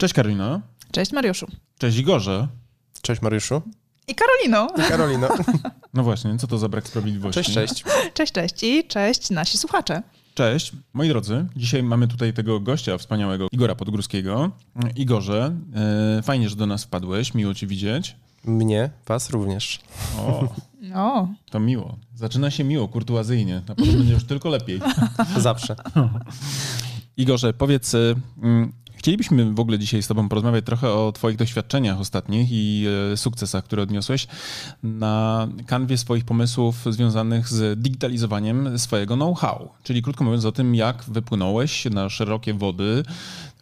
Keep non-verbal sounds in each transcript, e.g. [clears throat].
Cześć Karolino. Cześć Mariuszu. Cześć Igorze. Cześć Mariuszu. I Karolino. I Karolino. [laughs] No właśnie, co to za brak sprawiedliwości? Cześć, cześć. Cześć, cześć i cześć nasi słuchacze. Cześć, moi drodzy. Dzisiaj mamy tutaj tego gościa wspaniałego, Igora Podgórskiego. Igorze, e, fajnie, że do nas wpadłeś, miło cię widzieć. Mnie, was również. O, O, to miło. Zaczyna się miło, kurtuazyjnie. Na pewno będzie już tylko lepiej. [laughs] Zawsze. Igorze, powiedz, y, chcielibyśmy w ogóle dzisiaj z Tobą porozmawiać trochę o Twoich doświadczeniach ostatnich i e, sukcesach, które odniosłeś na kanwie swoich pomysłów związanych z digitalizowaniem swojego know-how. Czyli krótko mówiąc o tym, jak wypłynąłeś na szerokie wody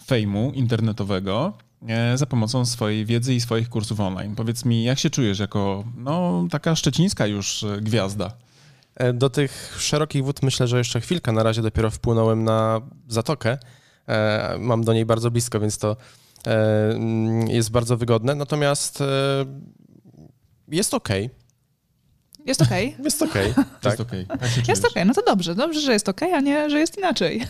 fejmu internetowego e, za pomocą swojej wiedzy i swoich kursów online. Powiedz mi, jak się czujesz jako no, taka szczecińska już e, gwiazda? Do tych szerokich wód myślę, że jeszcze chwilkę. Na razie dopiero wpłynąłem na zatokę. E, Mam do niej bardzo blisko, więc to e, mm, jest bardzo wygodne. Natomiast e, jest okej. jest okej. [laughs] Jest okej. [laughs] Tak. Jest. Jak się Jest okej, no to dobrze. Dobrze, że jest okej, a nie, że jest inaczej. [laughs]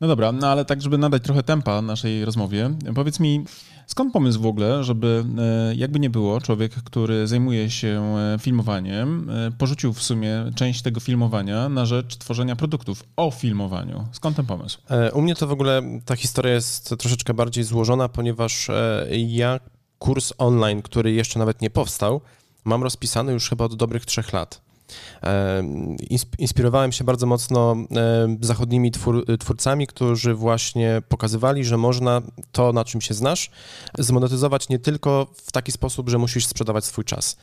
No dobra, no ale tak, żeby nadać trochę tempa naszej rozmowie, powiedz mi, skąd pomysł w ogóle, żeby e, jakby nie było, człowiek, który zajmuje się e, filmowaniem, e, porzucił w sumie część tego filmowania na rzecz tworzenia produktów o filmowaniu. Skąd ten pomysł? U mnie to w ogóle ta historia jest troszeczkę bardziej złożona, ponieważ ja kurs online, który jeszcze nawet nie powstał, mam rozpisany już chyba od dobrych trzech lat. Insp- Inspirowałem się bardzo mocno zachodnimi twór, twórcami, którzy właśnie pokazywali, że można to, na czym się znasz, zmonetyzować nie tylko w taki sposób, że musisz sprzedawać swój czas.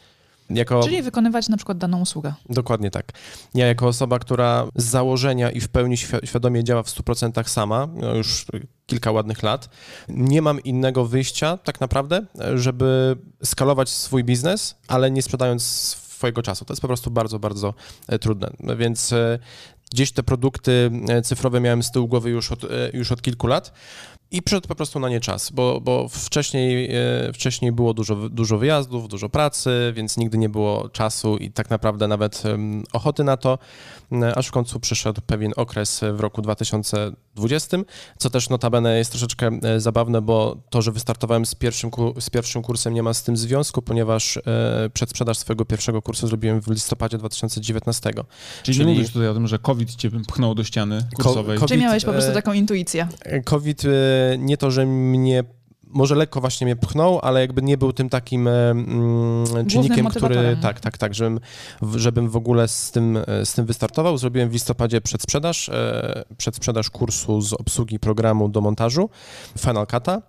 Jako... Czyli wykonywać na przykład daną usługę. Dokładnie tak. Ja jako osoba, która z założenia i w pełni świ- świadomie działa w 100% sama, no już kilka ładnych lat, nie mam innego wyjścia tak naprawdę, żeby skalować swój biznes, ale nie sprzedając swojego czasu. To jest po prostu bardzo, bardzo e, trudne. Więc e, gdzieś te produkty e, cyfrowe miałem z tyłu głowy już od, już od kilku lat. I przyszedł po prostu na nie czas, bo, bo wcześniej, e, wcześniej było dużo, dużo wyjazdów, dużo pracy, więc nigdy nie było czasu i tak naprawdę nawet ochoty na to, e, aż w końcu przyszedł pewien okres w roku 2020, co też notabene jest troszeczkę e, zabawne, bo to, że wystartowałem z pierwszym, z pierwszym kursem nie ma z tym związku, ponieważ przedsprzedaż swojego pierwszego kursu zrobiłem w listopadzie 2019. Czyli, Czyli- nie mówisz tutaj o tym, że COVID cię pchnął do ściany kursowej. ko- Czy miałeś po prostu taką intuicję? COVID nie to, że mnie może lekko właśnie mnie pchnął, ale jakby nie był tym takim mm, czynnikiem, który tak, tak, tak, żebym, żebym w ogóle z tym, e, z tym wystartował. Zrobiłem w listopadzie przedsprzedaż, e, przedsprzedaż kursu z obsługi programu do montażu Final Cut'a.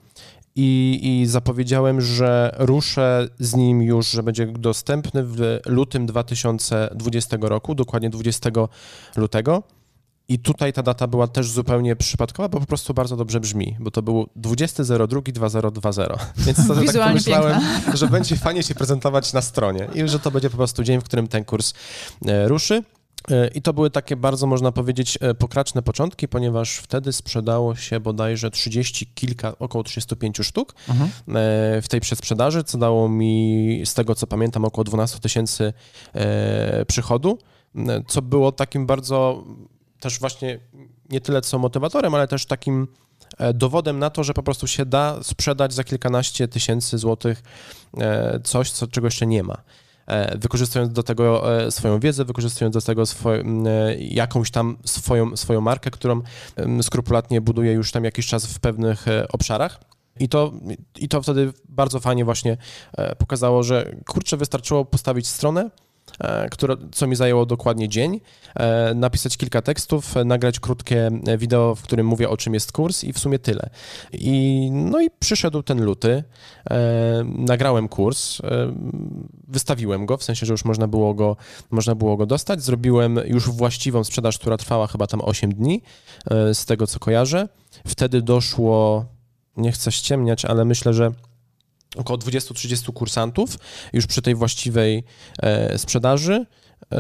I, I zapowiedziałem, że ruszę z nim już, że będzie dostępny w lutym 2020 roku, dokładnie 20 lutego. I tutaj ta data była też zupełnie przypadkowa, bo po prostu bardzo dobrze brzmi, bo to był 20.02.2020. [laughs] Więc to tak pomyślałem, że będzie fajnie się prezentować na stronie i że to będzie po prostu dzień, w którym ten kurs e, ruszy. E, I to były takie bardzo, można powiedzieć, e, pokraczne początki, ponieważ wtedy sprzedało się bodajże 30 kilka, około 35 sztuk Mhm. w tej przedsprzedaży, co dało mi, z tego co pamiętam, około 12 tysięcy przychodu, co było takim bardzo też właśnie nie tyle co motywatorem, ale też takim e, dowodem na to, że po prostu się da sprzedać za kilkanaście tysięcy złotych e, coś, co, czego jeszcze nie ma. E, Wykorzystując do tego swoją wiedzę, wykorzystując do tego e, jakąś tam swoją, swoją markę, którą skrupulatnie buduję już tam jakiś czas w pewnych obszarach. I to, I to wtedy bardzo fajnie właśnie pokazało, że kurczę, wystarczyło postawić stronę, które, co mi zajęło dokładnie dzień, e, napisać kilka tekstów, e, nagrać krótkie e, wideo, w którym mówię o czym jest kurs i w sumie tyle. I, no i przyszedł ten luty, e, nagrałem kurs, e, wystawiłem go, w sensie, że już można było go, można było go dostać, zrobiłem już właściwą sprzedaż, która trwała chyba tam 8 dni, e, z tego co kojarzę. Wtedy doszło, nie chcę ściemniać, ale myślę, że około 20-30 kursantów już przy tej właściwej e, sprzedaży. E,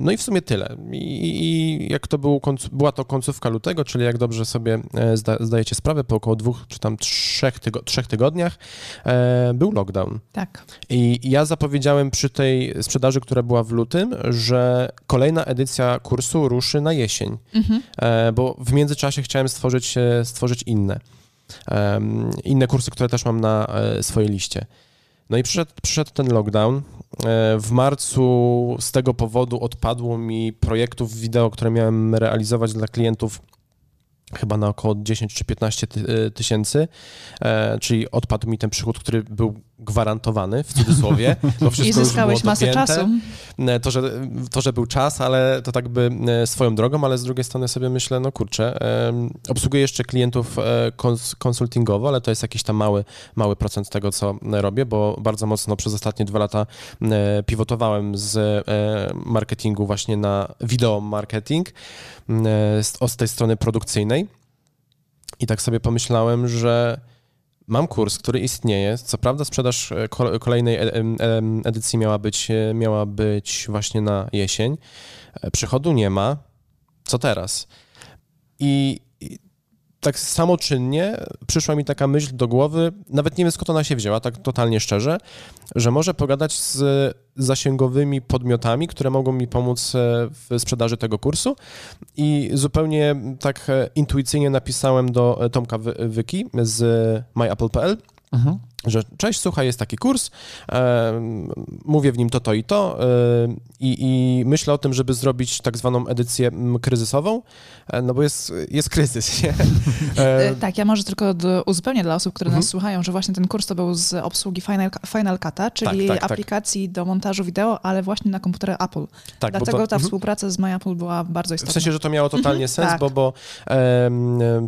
No i w sumie tyle. I, i jak to był, była to końcówka lutego, czyli jak dobrze sobie e, zda, zdajecie sprawę, po około dwóch czy tam trzech, tygo, trzech tygodniach e, był lockdown. Tak. I ja zapowiedziałem przy tej sprzedaży, która była w lutym, że kolejna edycja kursu ruszy na jesień, Mhm. e, bo w międzyczasie chciałem stworzyć, stworzyć inne. Inne kursy, które też mam na e, swojej liście. No i przyszedł, przyszedł ten lockdown. E, W marcu z tego powodu odpadło mi projektów wideo, które miałem realizować dla klientów chyba na około 10 czy 15 ty- tysięcy, e, czyli odpadł mi ten przychód, który był gwarantowany w cudzysłowie. Bo [laughs] wszystko I już było zyskałeś masę dopięte. czasu. E, To że, to, że był czas, ale to tak by e, swoją drogą, ale z drugiej strony sobie myślę, no kurczę, obsługuję jeszcze klientów e, kons- konsultingowo, ale to jest jakiś tam mały, mały procent tego, co robię, bo bardzo mocno przez ostatnie dwa lata pivotowałem z marketingu właśnie na wideo marketing z, od tej strony produkcyjnej i tak sobie pomyślałem, że Mam kurs, który istnieje. Co prawda sprzedaż e, ko- kolejnej e- edycji miała być, e, miała być właśnie na jesień. Przychodu nie ma. Co teraz? I tak samoczynnie przyszła mi taka myśl do głowy, nawet nie wiem skąd ona się wzięła, tak totalnie szczerze, że może pogadać z zasięgowymi podmiotami, które mogą mi pomóc e, w sprzedaży tego kursu. I zupełnie tak e, intuicyjnie napisałem do e, Tomka Wy- Wyki z myapple.pl, Mhm. Że cześć, słuchaj, jest taki kurs, e, mówię w nim to, to i to e, i, myślę o tym, żeby zrobić tak zwaną edycję kryzysową, e, no bo jest, jest kryzys, nie? E, E, Tak, ja może tylko do, uzupełnię dla osób, które Mhm. nas słuchają, że właśnie ten kurs to był z obsługi Final, Final Cut'a, czyli tak, tak. aplikacji do montażu wideo, ale właśnie na komputery Apple. tak, Dlatego to- ta mhm. współpraca z MyApple była bardzo istotna. W sensie, że to miało totalnie sens, tak. bo, bo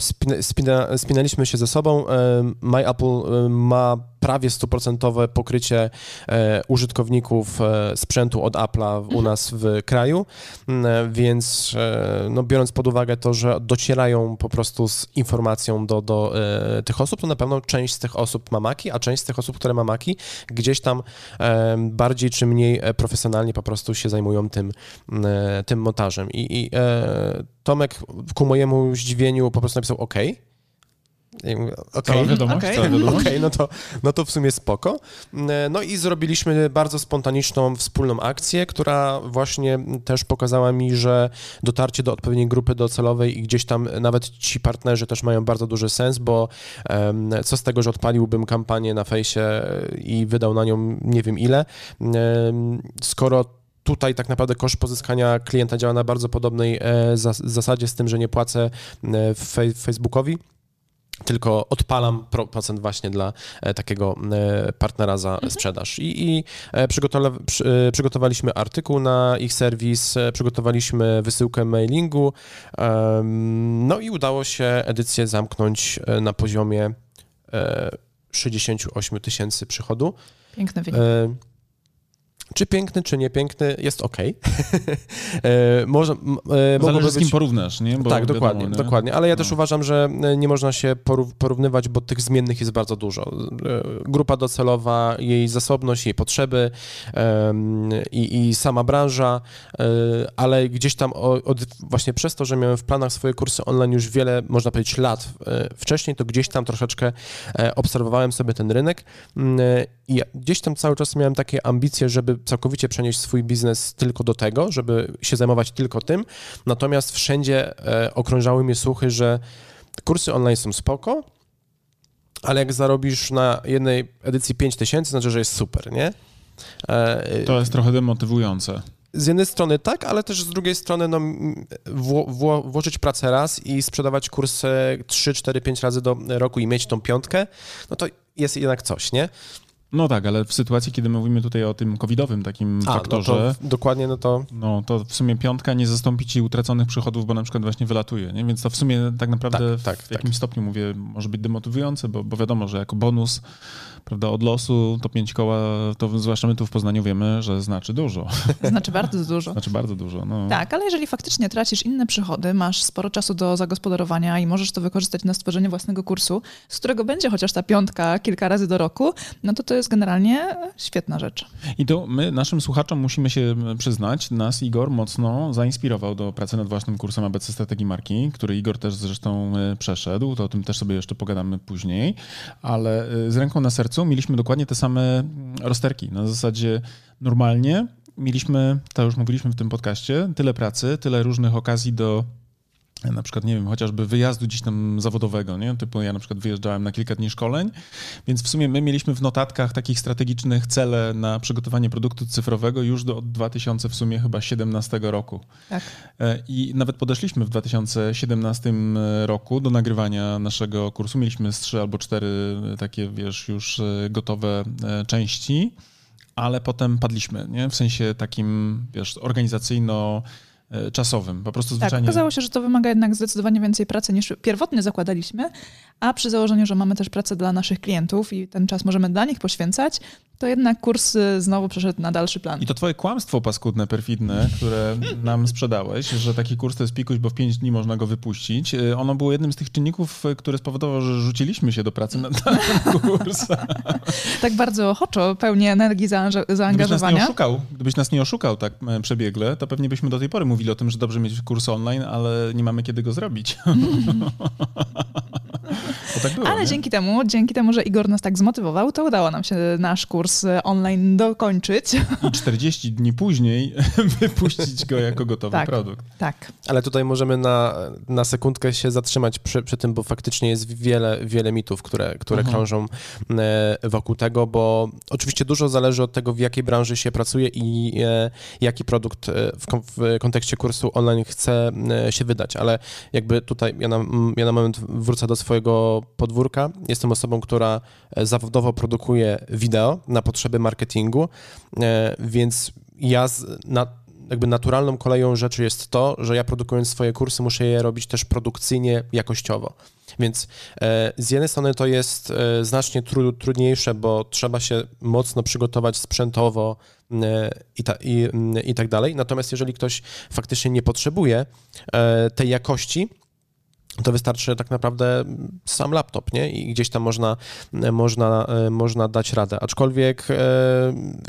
spina, spina, spinaliśmy się ze sobą. MyApple ma prawie stuprocentowe pokrycie e, użytkowników e, sprzętu od Apple'a u nas w kraju, m, e, więc no, biorąc pod uwagę to, że docierają po prostu z informacją do, do tych osób, to na pewno część z tych osób ma Maki, a część z tych osób, które ma Maki, gdzieś tam bardziej czy mniej profesjonalnie po prostu się zajmują tym, m, e, tym montażem. I, i Tomek ku mojemu zdziwieniu po prostu napisał OK. I mówię, Cała Okej, wiadomość, Okej. cała wiadomość. no, to, no to w sumie spoko. No i zrobiliśmy bardzo spontaniczną, wspólną akcję, która właśnie też pokazała mi, że dotarcie do odpowiedniej grupy docelowej i gdzieś tam nawet ci partnerzy też mają bardzo duży sens, bo co z tego, że odpaliłbym kampanię na fejsie i wydał na nią nie wiem ile, skoro tutaj tak naprawdę koszt pozyskania klienta działa na bardzo podobnej e, zas- zasadzie z tym, że nie płacę e, Facebookowi, tylko odpalam pro- procent właśnie dla e, takiego e, partnera za sprzedaż. I, i e, przygotowa- przy, przygotowaliśmy artykuł na ich serwis, przygotowaliśmy wysyłkę mailingu, no i udało się edycję zamknąć na poziomie e, 68 tysięcy przychodu. Piękny wynik. E, Czy piękny, czy niepiękny, jest ok. [laughs] Może, m- e, Zależy z kim porównasz, nie? Bo tak, wiadomo, dokładnie, nie? dokładnie. Ale ja też No. uważam, że e, nie można się porów- porównywać, bo tych zmiennych jest bardzo dużo. E, Grupa docelowa, jej zasobność, jej potrzeby i, i sama branża, e, ale gdzieś tam od, właśnie przez to, że miałem w planach swoje kursy online już wiele, można powiedzieć, lat e, wcześniej, to gdzieś tam troszeczkę e, obserwowałem sobie ten rynek mm, e, i ja gdzieś tam cały czas miałem takie ambicje, żeby całkowicie przenieść swój biznes tylko do tego, żeby się zajmować tylko tym, natomiast wszędzie e, okrążały mnie słuchy, że kursy online są spoko, ale jak zarobisz na jednej edycji 5000, tysięcy, znaczy, że jest super, nie? E, To jest trochę demotywujące. z jednej strony tak, ale też z drugiej strony no, wło, wło, włożyć pracę raz i sprzedawać kursy 3, 4, 5 razy do roku i mieć tą piątkę, no to jest jednak coś, nie? No tak, ale w sytuacji, kiedy mówimy tutaj o tym covidowym takim A, faktorze, no to, dokładnie, no to no to w sumie piątka nie zastąpi ci utraconych przychodów, bo na przykład właśnie wylatuje, nie? Więc to w sumie tak naprawdę Tak, tak, w jakimś stopniu, mówię, może być demotywujące, bo, bo wiadomo, że jako bonus, prawda, od losu to pięć koła, to zwłaszcza my tu w Poznaniu wiemy, że znaczy dużo. [laughs] Znaczy bardzo dużo. Znaczy bardzo dużo, no. Tak, ale jeżeli faktycznie tracisz inne przychody, masz sporo czasu do zagospodarowania i możesz to wykorzystać na stworzenie własnego kursu, z którego będzie chociaż ta piątka kilka razy do roku, no to to jest generalnie świetna rzecz. I tu my, naszym słuchaczom musimy się przyznać, nas Igor mocno zainspirował do pracy nad własnym kursem ABC Strategii Marki, który Igor też zresztą e, przeszedł, to o tym też sobie jeszcze pogadamy później, ale e, z ręką na sercu mieliśmy dokładnie te same mm, rozterki. Na zasadzie normalnie mieliśmy, to już mówiliśmy w tym podcaście, tyle pracy, tyle różnych okazji do na przykład, nie wiem, chociażby wyjazdu gdzieś tam zawodowego, nie? Typu ja na przykład wyjeżdżałem na kilka dni szkoleń, więc w sumie my mieliśmy w notatkach takich strategicznych cele na przygotowanie produktu cyfrowego już do 2000 w sumie chyba 17 roku. Tak. E, I nawet podeszliśmy w 2017 roku do nagrywania naszego kursu. Mieliśmy z trzy albo cztery takie, wiesz, już e, gotowe e, części, ale potem padliśmy, nie? W sensie takim, wiesz, organizacyjno E, czasowym. Po prostu tak, zwyczajnie... Tak, okazało się, że to wymaga jednak zdecydowanie więcej pracy niż pierwotnie zakładaliśmy, a przy założeniu, że mamy też pracę dla naszych klientów i ten czas możemy dla nich poświęcać, to jednak kurs y, znowu przeszedł na dalszy plan. I to twoje kłamstwo paskudne, perfidne, które nam sprzedałeś, że taki kurs to jest pikuś, bo w pięć dni można go wypuścić, y, ono było jednym z tych czynników, które spowodowało, że rzuciliśmy się do pracy na ten kurs. tak bardzo ochoczo, pełni energii, zaangażowania. Gdybyś nas nie oszukał, gdybyś nas nie oszukał tak e, przebiegle, to pewnie byśmy do tej pory mówili o tym, że dobrze mieć kurs online, ale nie mamy kiedy go zrobić. [laughs] tak było, Ale nie? dzięki temu, dzięki temu, że Igor nas tak zmotywował, to udało nam się nasz kurs online dokończyć. I 40 dni później [laughs] wypuścić go jako gotowy tak, produkt. Tak. Ale tutaj możemy na, na sekundkę się zatrzymać przy, przy tym, bo faktycznie jest wiele, wiele mitów, które, które mhm. krążą e, wokół tego, bo oczywiście dużo zależy od tego, w jakiej branży się pracuje i e, jaki produkt e, w, w kontekście kursu online chce się wydać, ale jakby tutaj ja na, ja na moment wrócę do swojego podwórka. Jestem osobą, która e, zawodowo produkuje wideo na potrzeby marketingu, e, więc ja na, jakby naturalną koleją rzeczy jest to, że ja produkując swoje kursy muszę je robić też produkcyjnie, jakościowo. Więc e, z jednej strony to jest znacznie trudniejsze, bo trzeba się mocno przygotować sprzętowo i, ta, i, i tak dalej. Natomiast jeżeli ktoś faktycznie nie potrzebuje tej jakości, to wystarczy tak naprawdę sam laptop, nie? I gdzieś tam można, można, można dać radę. Aczkolwiek e,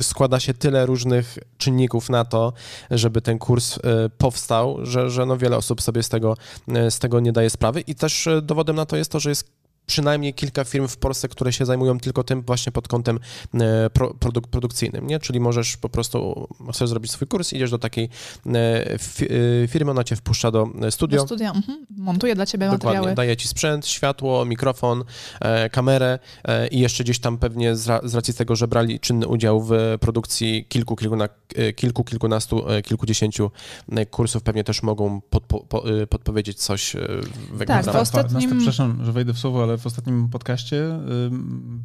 składa się tyle różnych czynników na to, żeby ten kurs e, powstał, że, że no wiele osób sobie z tego, e, z tego nie daje sprawy. I też dowodem na to jest to, że jest przynajmniej kilka firm w Polsce, które się zajmują tylko tym właśnie pod kątem e, produk produkcyjnym, nie? Czyli możesz po prostu, chcesz zrobić swój kurs, idziesz do takiej e, e, firmy, ona cię wpuszcza do studio. Do studia, mhm. montuje dla ciebie Dokładnie. materiały. daje ci sprzęt, światło, mikrofon, kamerę i jeszcze gdzieś tam pewnie z racji tego, że brali czynny udział w produkcji kilku, kilkuna, kilku kilkunastu, kilkudziesięciu kursów, pewnie też mogą podpo podpowiedzieć coś w Tak, w ostatnim... Przepraszam, że wejdę w słowo, ale w ostatnim podcaście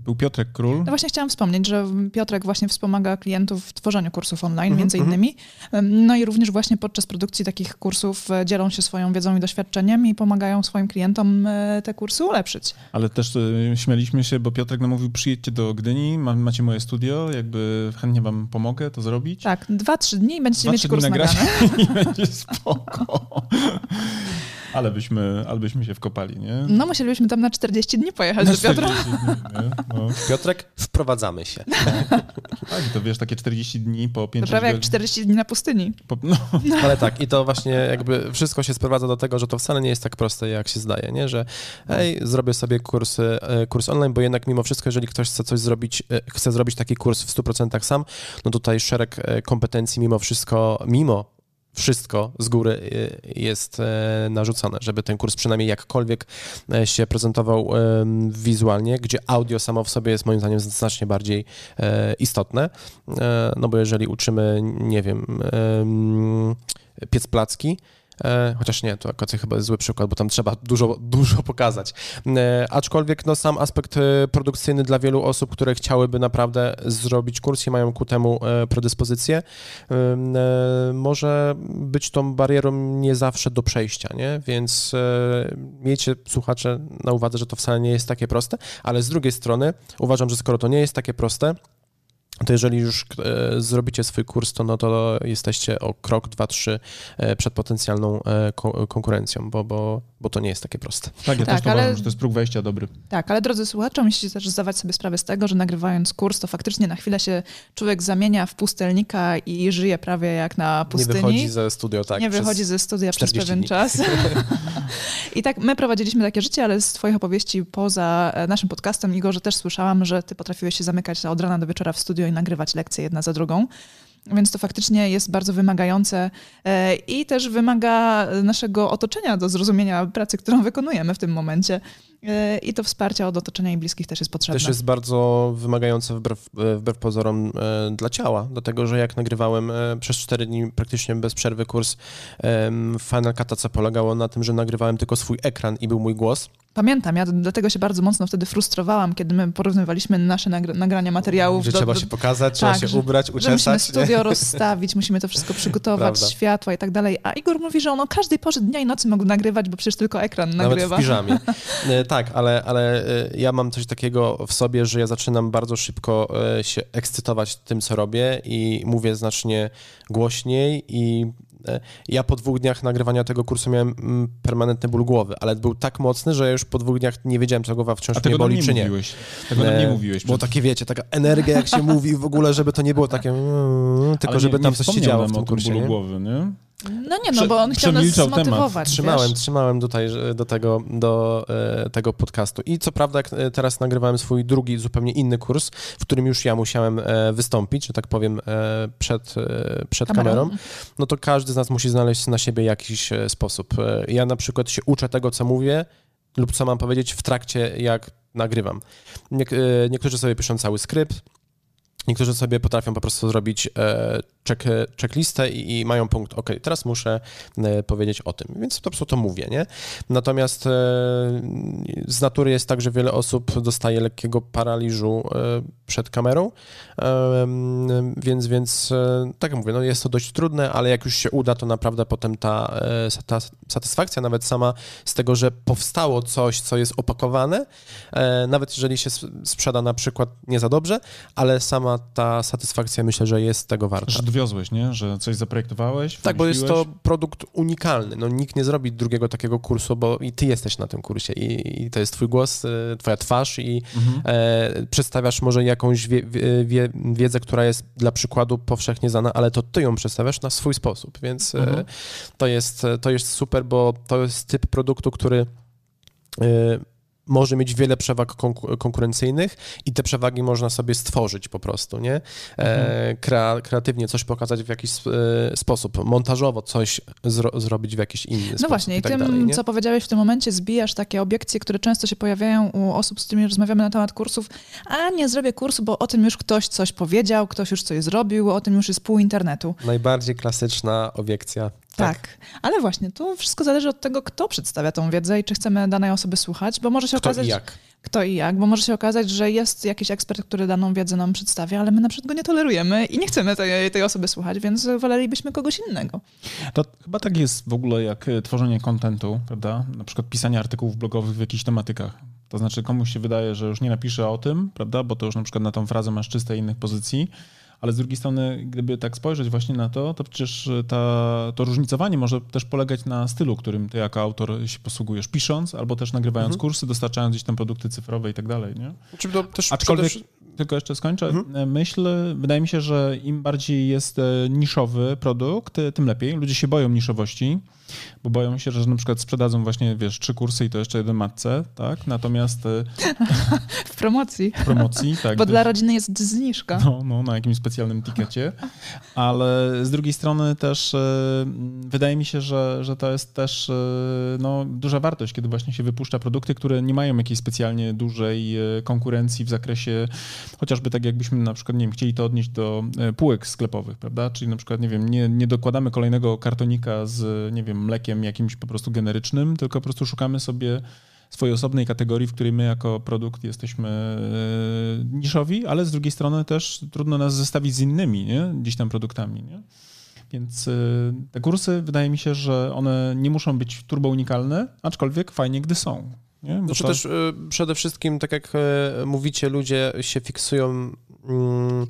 był Piotrek Król. No właśnie chciałam wspomnieć, że Piotrek właśnie wspomaga klientów w tworzeniu kursów online, między mhm. innymi. No i również właśnie podczas produkcji takich kursów e, dzielą się swoją wiedzą i doświadczeniem i pomagają swoim klientom e, te kursy ulepszyć. Ale też śmialiśmy się, bo Piotrek nam mówił, przyjedźcie do Gdyni, macie moje studio, jakby chętnie wam pomogę to zrobić. Tak, dwa, trzy dni i będziecie dwa, mieć kurs nagrany. [laughs] I będzie spoko. [laughs] Ale byśmy, ale byśmy się wkopali, nie? No musielibyśmy tam na 40 dni pojechać na do Piotra. Dni, no. Piotrek, wprowadzamy się. tak, to wiesz, takie 40 dni po 5 To prawie jak 40 dni na pustyni. Po, no. Ale tak, i to właśnie jakby wszystko się sprowadza do tego, że to wcale nie jest tak proste, jak się zdaje, nie? Że hej, zrobię sobie kurs, e, kurs online, bo jednak mimo wszystko, jeżeli ktoś chce coś zrobić, e, chce zrobić taki kurs w 100% sam, no tutaj szereg e, kompetencji mimo wszystko, mimo wszystko z góry y, jest e, narzucone, żeby ten kurs przynajmniej jakkolwiek e, się prezentował wizualnie, gdzie audio samo w sobie jest moim zdaniem znacznie bardziej e, istotne, no bo jeżeli uczymy, nie wiem, piec placki, chociaż nie, to chyba jest zły przykład, bo tam trzeba dużo, dużo pokazać. E, aczkolwiek no, sam aspekt e, produkcyjny dla wielu osób, które chciałyby naprawdę zrobić kurs i mają ku temu predyspozycję, może być tą barierą nie zawsze do przejścia, nie? Więc miejcie, słuchacze, na uwadze, że to wcale nie jest takie proste, ale z drugiej strony uważam, że skoro to nie jest takie proste, to jeżeli już e, zrobicie swój kurs, to, no to jesteście o krok, dwa, trzy e, przed potencjalną e, ko konkurencją, bo, bo, bo to nie jest takie proste. Tak, ja tak, też to ale... uważam, że to jest próg wejścia dobry. Tak, ale drodzy słuchacze, musicie też zdawać sobie sprawę z tego, że nagrywając kurs, to faktycznie na chwilę się człowiek zamienia w pustelnika i żyje prawie jak na pustyni. Nie wychodzi ze studia, tak. Nie wychodzi ze studia przez pewien dni. czas. [laughs] I tak my prowadziliśmy takie życie, ale z twoich opowieści poza naszym podcastem, Igorze, też słyszałam, że ty potrafiłeś się zamykać od rana do wieczora w studio i nagrywać lekcje jedna za drugą. więc to faktycznie jest bardzo wymagające e, i też wymaga naszego otoczenia do zrozumienia pracy, którą wykonujemy w tym momencie. E, I to wsparcie od otoczenia i bliskich też jest potrzebne. Też jest bardzo wymagające wbrew, wbrew pozorom e, dla ciała, dlatego że jak nagrywałem e, przez 4 dni praktycznie bez przerwy kurs Final Cut'a, co polegało na tym, że nagrywałem tylko swój ekran i był mój głos, Pamiętam, ja dlatego się bardzo mocno wtedy frustrowałam, kiedy my porównywaliśmy nasze nagra nagrania materiałów. Że do, trzeba do, się pokazać, trzeba tak, się że, ubrać, uczesać. Że musimy studio [laughs] rozstawić, musimy to wszystko przygotować, Prawda. światła i tak dalej. A Igor mówi, że on o każdej porze dnia i nocy mógł nagrywać, bo przecież tylko ekran Nawet nagrywa. w piżamie. [laughs] E, tak, ale, ale e, ja mam coś takiego w sobie, że ja zaczynam bardzo szybko e, się ekscytować tym, co robię i mówię znacznie głośniej i ja po dwóch dniach nagrywania tego kursu miałem mm, permanentny ból głowy, ale był tak mocny, że ja już po dwóch dniach nie wiedziałem, czy głowa wciąż mnie boli, nie czy nie. mówiłeś. Tego nam nie E, mówiłeś. Przed- takie, wiecie, taka energia, jak się [laughs] mówi w ogóle, żeby to nie było takie, mm, tylko Ale żeby nie, tam nie coś się działo w tym kursie, bólu nie? głowy, nie? No nie, no bo on chciał nas przemilczał temat. zmotywować. Trzymałem, wiesz? trzymałem tutaj do tego, do e, tego podcastu. I co prawda, e, teraz nagrywałem swój drugi, zupełnie inny kurs, w którym już ja musiałem e, wystąpić, że tak powiem, e, przed, e, przed Kamerą. kamerą, no to każdy z nas musi znaleźć na siebie jakiś e, sposób. E, ja na przykład się uczę tego, co mówię lub co mam powiedzieć w trakcie, jak nagrywam. Niek- e, niektórzy sobie piszą cały skrypt, Niektórzy sobie potrafią po prostu zrobić e, check, checklistę i, i mają punkt, ok, teraz muszę e, powiedzieć o tym, więc po prostu to mówię, nie? Natomiast e, z natury jest tak, że wiele osób dostaje lekkiego paraliżu e, przed kamerą, więc, więc tak jak mówię, no jest to dość trudne, ale jak już się uda, to naprawdę potem ta, ta satysfakcja nawet sama z tego, że powstało coś, co jest opakowane, nawet jeżeli się sprzeda na przykład nie za dobrze, ale sama ta satysfakcja myślę, że jest tego warta. Że dowiozłeś, nie? Że coś zaprojektowałeś, Tak, bo jest to produkt unikalny. No, nikt nie zrobi drugiego takiego kursu, bo i ty jesteś na tym kursie i, i to jest twój głos, y, twoja twarz i Mhm. e, przedstawiasz może jakąś wie, wie, wie, wiedzę, która jest dla przykładu powszechnie znana, ale to ty ją przedstawiasz na swój sposób, więc e, Mhm. to, jest, to jest super, bo to jest typ produktu, który e, może mieć wiele przewag konku- konkurencyjnych i te przewagi można sobie stworzyć po prostu, nie? E, Mhm. krea, kreatywnie coś pokazać w jakiś e, sposób, montażowo coś zro, zrobić w jakiś inny sposób No właśnie, i tak tym, dalej, co powiedziałeś w tym momencie, zbijasz takie obiekcje, które często się pojawiają u osób, z którymi rozmawiamy na temat kursów. A nie zrobię kursu, bo o tym już ktoś coś powiedział, ktoś już coś zrobił, o tym już jest pół internetu. Najbardziej klasyczna obiekcja. Tak. Ale właśnie, tu wszystko zależy od tego, kto przedstawia tą wiedzę i czy chcemy danej osoby słuchać, bo może się Kto okazać. i jak? Kto i jak, bo może się okazać, że jest jakiś ekspert, który daną wiedzę nam przedstawia, ale my na przykład go nie tolerujemy i nie chcemy tej, tej osoby słuchać, więc wolelibyśmy kogoś innego. To chyba tak jest w ogóle jak e, tworzenie kontentu, prawda? Na przykład pisanie artykułów blogowych w jakichś tematykach. To znaczy komuś się wydaje, że już nie napisze o tym, prawda? Bo to już na przykład na tą frazę masz czyste innych pozycji. Ale z drugiej strony, gdyby tak spojrzeć właśnie na to, to przecież e, ta, to różnicowanie może też polegać na stylu, którym ty jako autor się posługujesz, pisząc albo też nagrywając Mhm. kursy, dostarczając gdzieś tam produkty cyfrowe i tak dalej, nie? Czy to też Aczkolwiek, przede tylko jeszcze skończę. Mhm. E, Myśl, wydaje mi się, że im bardziej jest e, niszowy produkt, e, tym lepiej. Ludzie się boją niszowości, bo boją się, że na przykład sprzedadzą właśnie, wiesz, trzy kursy i to jeszcze jeden matce, tak? Natomiast [laughs] W promocji. w promocji, tak. Bo gdy- dla rodziny jest zniżka. no, no, na jakimś specjalnym tikecie, ale z drugiej strony też wydaje mi się, że, że to jest też no, duża wartość, kiedy właśnie się wypuszcza produkty, które nie mają jakiejś specjalnie dużej konkurencji w zakresie, chociażby tak jakbyśmy na przykład, nie wiem, chcieli to odnieść do e, półek sklepowych, prawda? Czyli na przykład, nie wiem, nie, nie dokładamy kolejnego kartonika z, nie wiem, mlekiem jakimś po prostu generycznym, tylko po prostu szukamy sobie swojej osobnej kategorii, w której my jako produkt jesteśmy e, niszowi, ale z drugiej strony też trudno nas zestawić z innymi, nie? Gdzieś tam produktami, nie? Więc e, te kursy, wydaje mi się, że one nie muszą być turbo unikalne, aczkolwiek fajnie, gdy są. Nie? Bo Znaczy to- też y, przede wszystkim, tak jak y, mówicie, ludzie się fiksują. mm,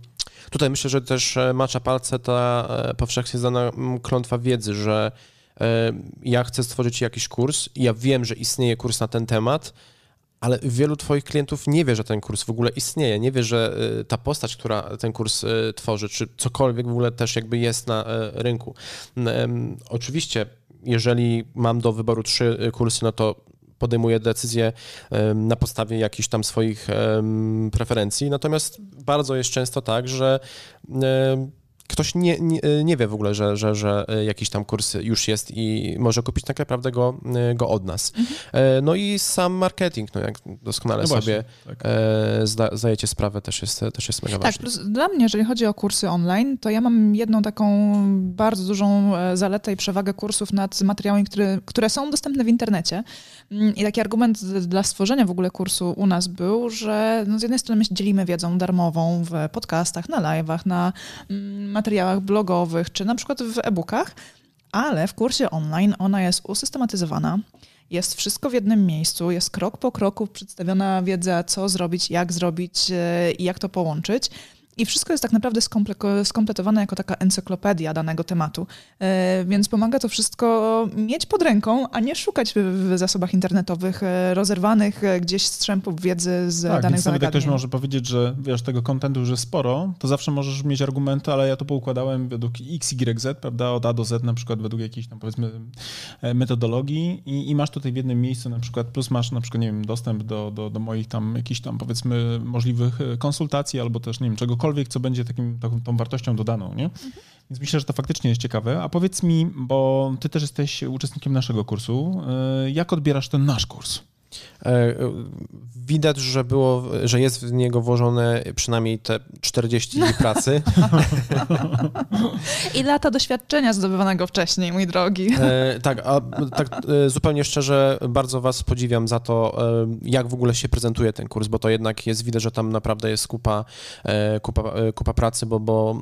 Tutaj myślę, że też e, macza palce ta e, powszechnie znana mm, klątwa wiedzy, że e, ja chcę stworzyć jakiś kurs ja wiem, że istnieje kurs na ten temat, ale wielu twoich klientów nie wie, że ten kurs w ogóle istnieje, nie wie, że y, ta postać, która ten kurs y, tworzy, czy cokolwiek w ogóle też jakby jest na rynku. Oczywiście, jeżeli mam do wyboru trzy y, kursy, no to podejmuję decyzję em, na podstawie jakichś tam swoich preferencji. Natomiast bardzo jest często tak, że ktoś nie, nie, nie wie w ogóle, że, że, że jakiś tam kurs już jest i może kupić tak naprawdę go, go od nas. Mhm. No i sam marketing, no jak doskonale no sobie tak. zda, zdajecie sprawę, też jest, też jest mega tak, ważny. Tak, dla mnie, jeżeli chodzi o kursy online, to ja mam jedną taką bardzo dużą zaletę i przewagę kursów nad materiałami, które, które są dostępne w internecie. Mm, I taki argument dla stworzenia w ogóle kursu u nas był, że no z jednej strony my się dzielimy wiedzą darmową w podcastach, na live'ach, na mm, materiałach blogowych, czy na przykład w e-bookach, ale w kursie online ona jest usystematyzowana. Jest wszystko w jednym miejscu, jest krok po kroku przedstawiona wiedza, co zrobić, jak zrobić e, i jak to połączyć. I wszystko jest tak naprawdę skompletowane jako taka encyklopedia danego tematu. E, więc pomaga to wszystko mieć pod ręką, a nie szukać w zasobach internetowych e, rozerwanych e, gdzieś strzępów wiedzy z tak, danych zagadnień. ktoś może powiedzieć, że wiesz, tego kontentu już jest sporo, to zawsze możesz mieć argumenty, ale ja to poukładałem według X, Y, Z, prawda, od A do Z na przykład według jakiejś tam powiedzmy metodologii i, i masz tutaj w jednym miejscu na przykład, plus masz na przykład, nie wiem, dostęp do, do, do moich tam jakichś tam powiedzmy możliwych konsultacji albo też, nie wiem, czegokolwiek cokolwiek, co będzie takim, taką, tą wartością dodaną, nie? Mhm. Więc myślę, że to faktycznie jest ciekawe. A powiedz mi, bo ty też jesteś uczestnikiem naszego kursu, e, jak odbierasz ten nasz kurs? E, widać, że, było, że jest w niego włożone przynajmniej te 40 dni pracy. [laughs] I lata doświadczenia zdobywanego wcześniej, mój drogi. E, tak, a tak e, zupełnie szczerze, bardzo Was podziwiam za to, e, jak w ogóle się prezentuje ten kurs, bo to jednak jest, widać, że tam naprawdę jest kupa, e, kupa, e, kupa pracy, bo, bo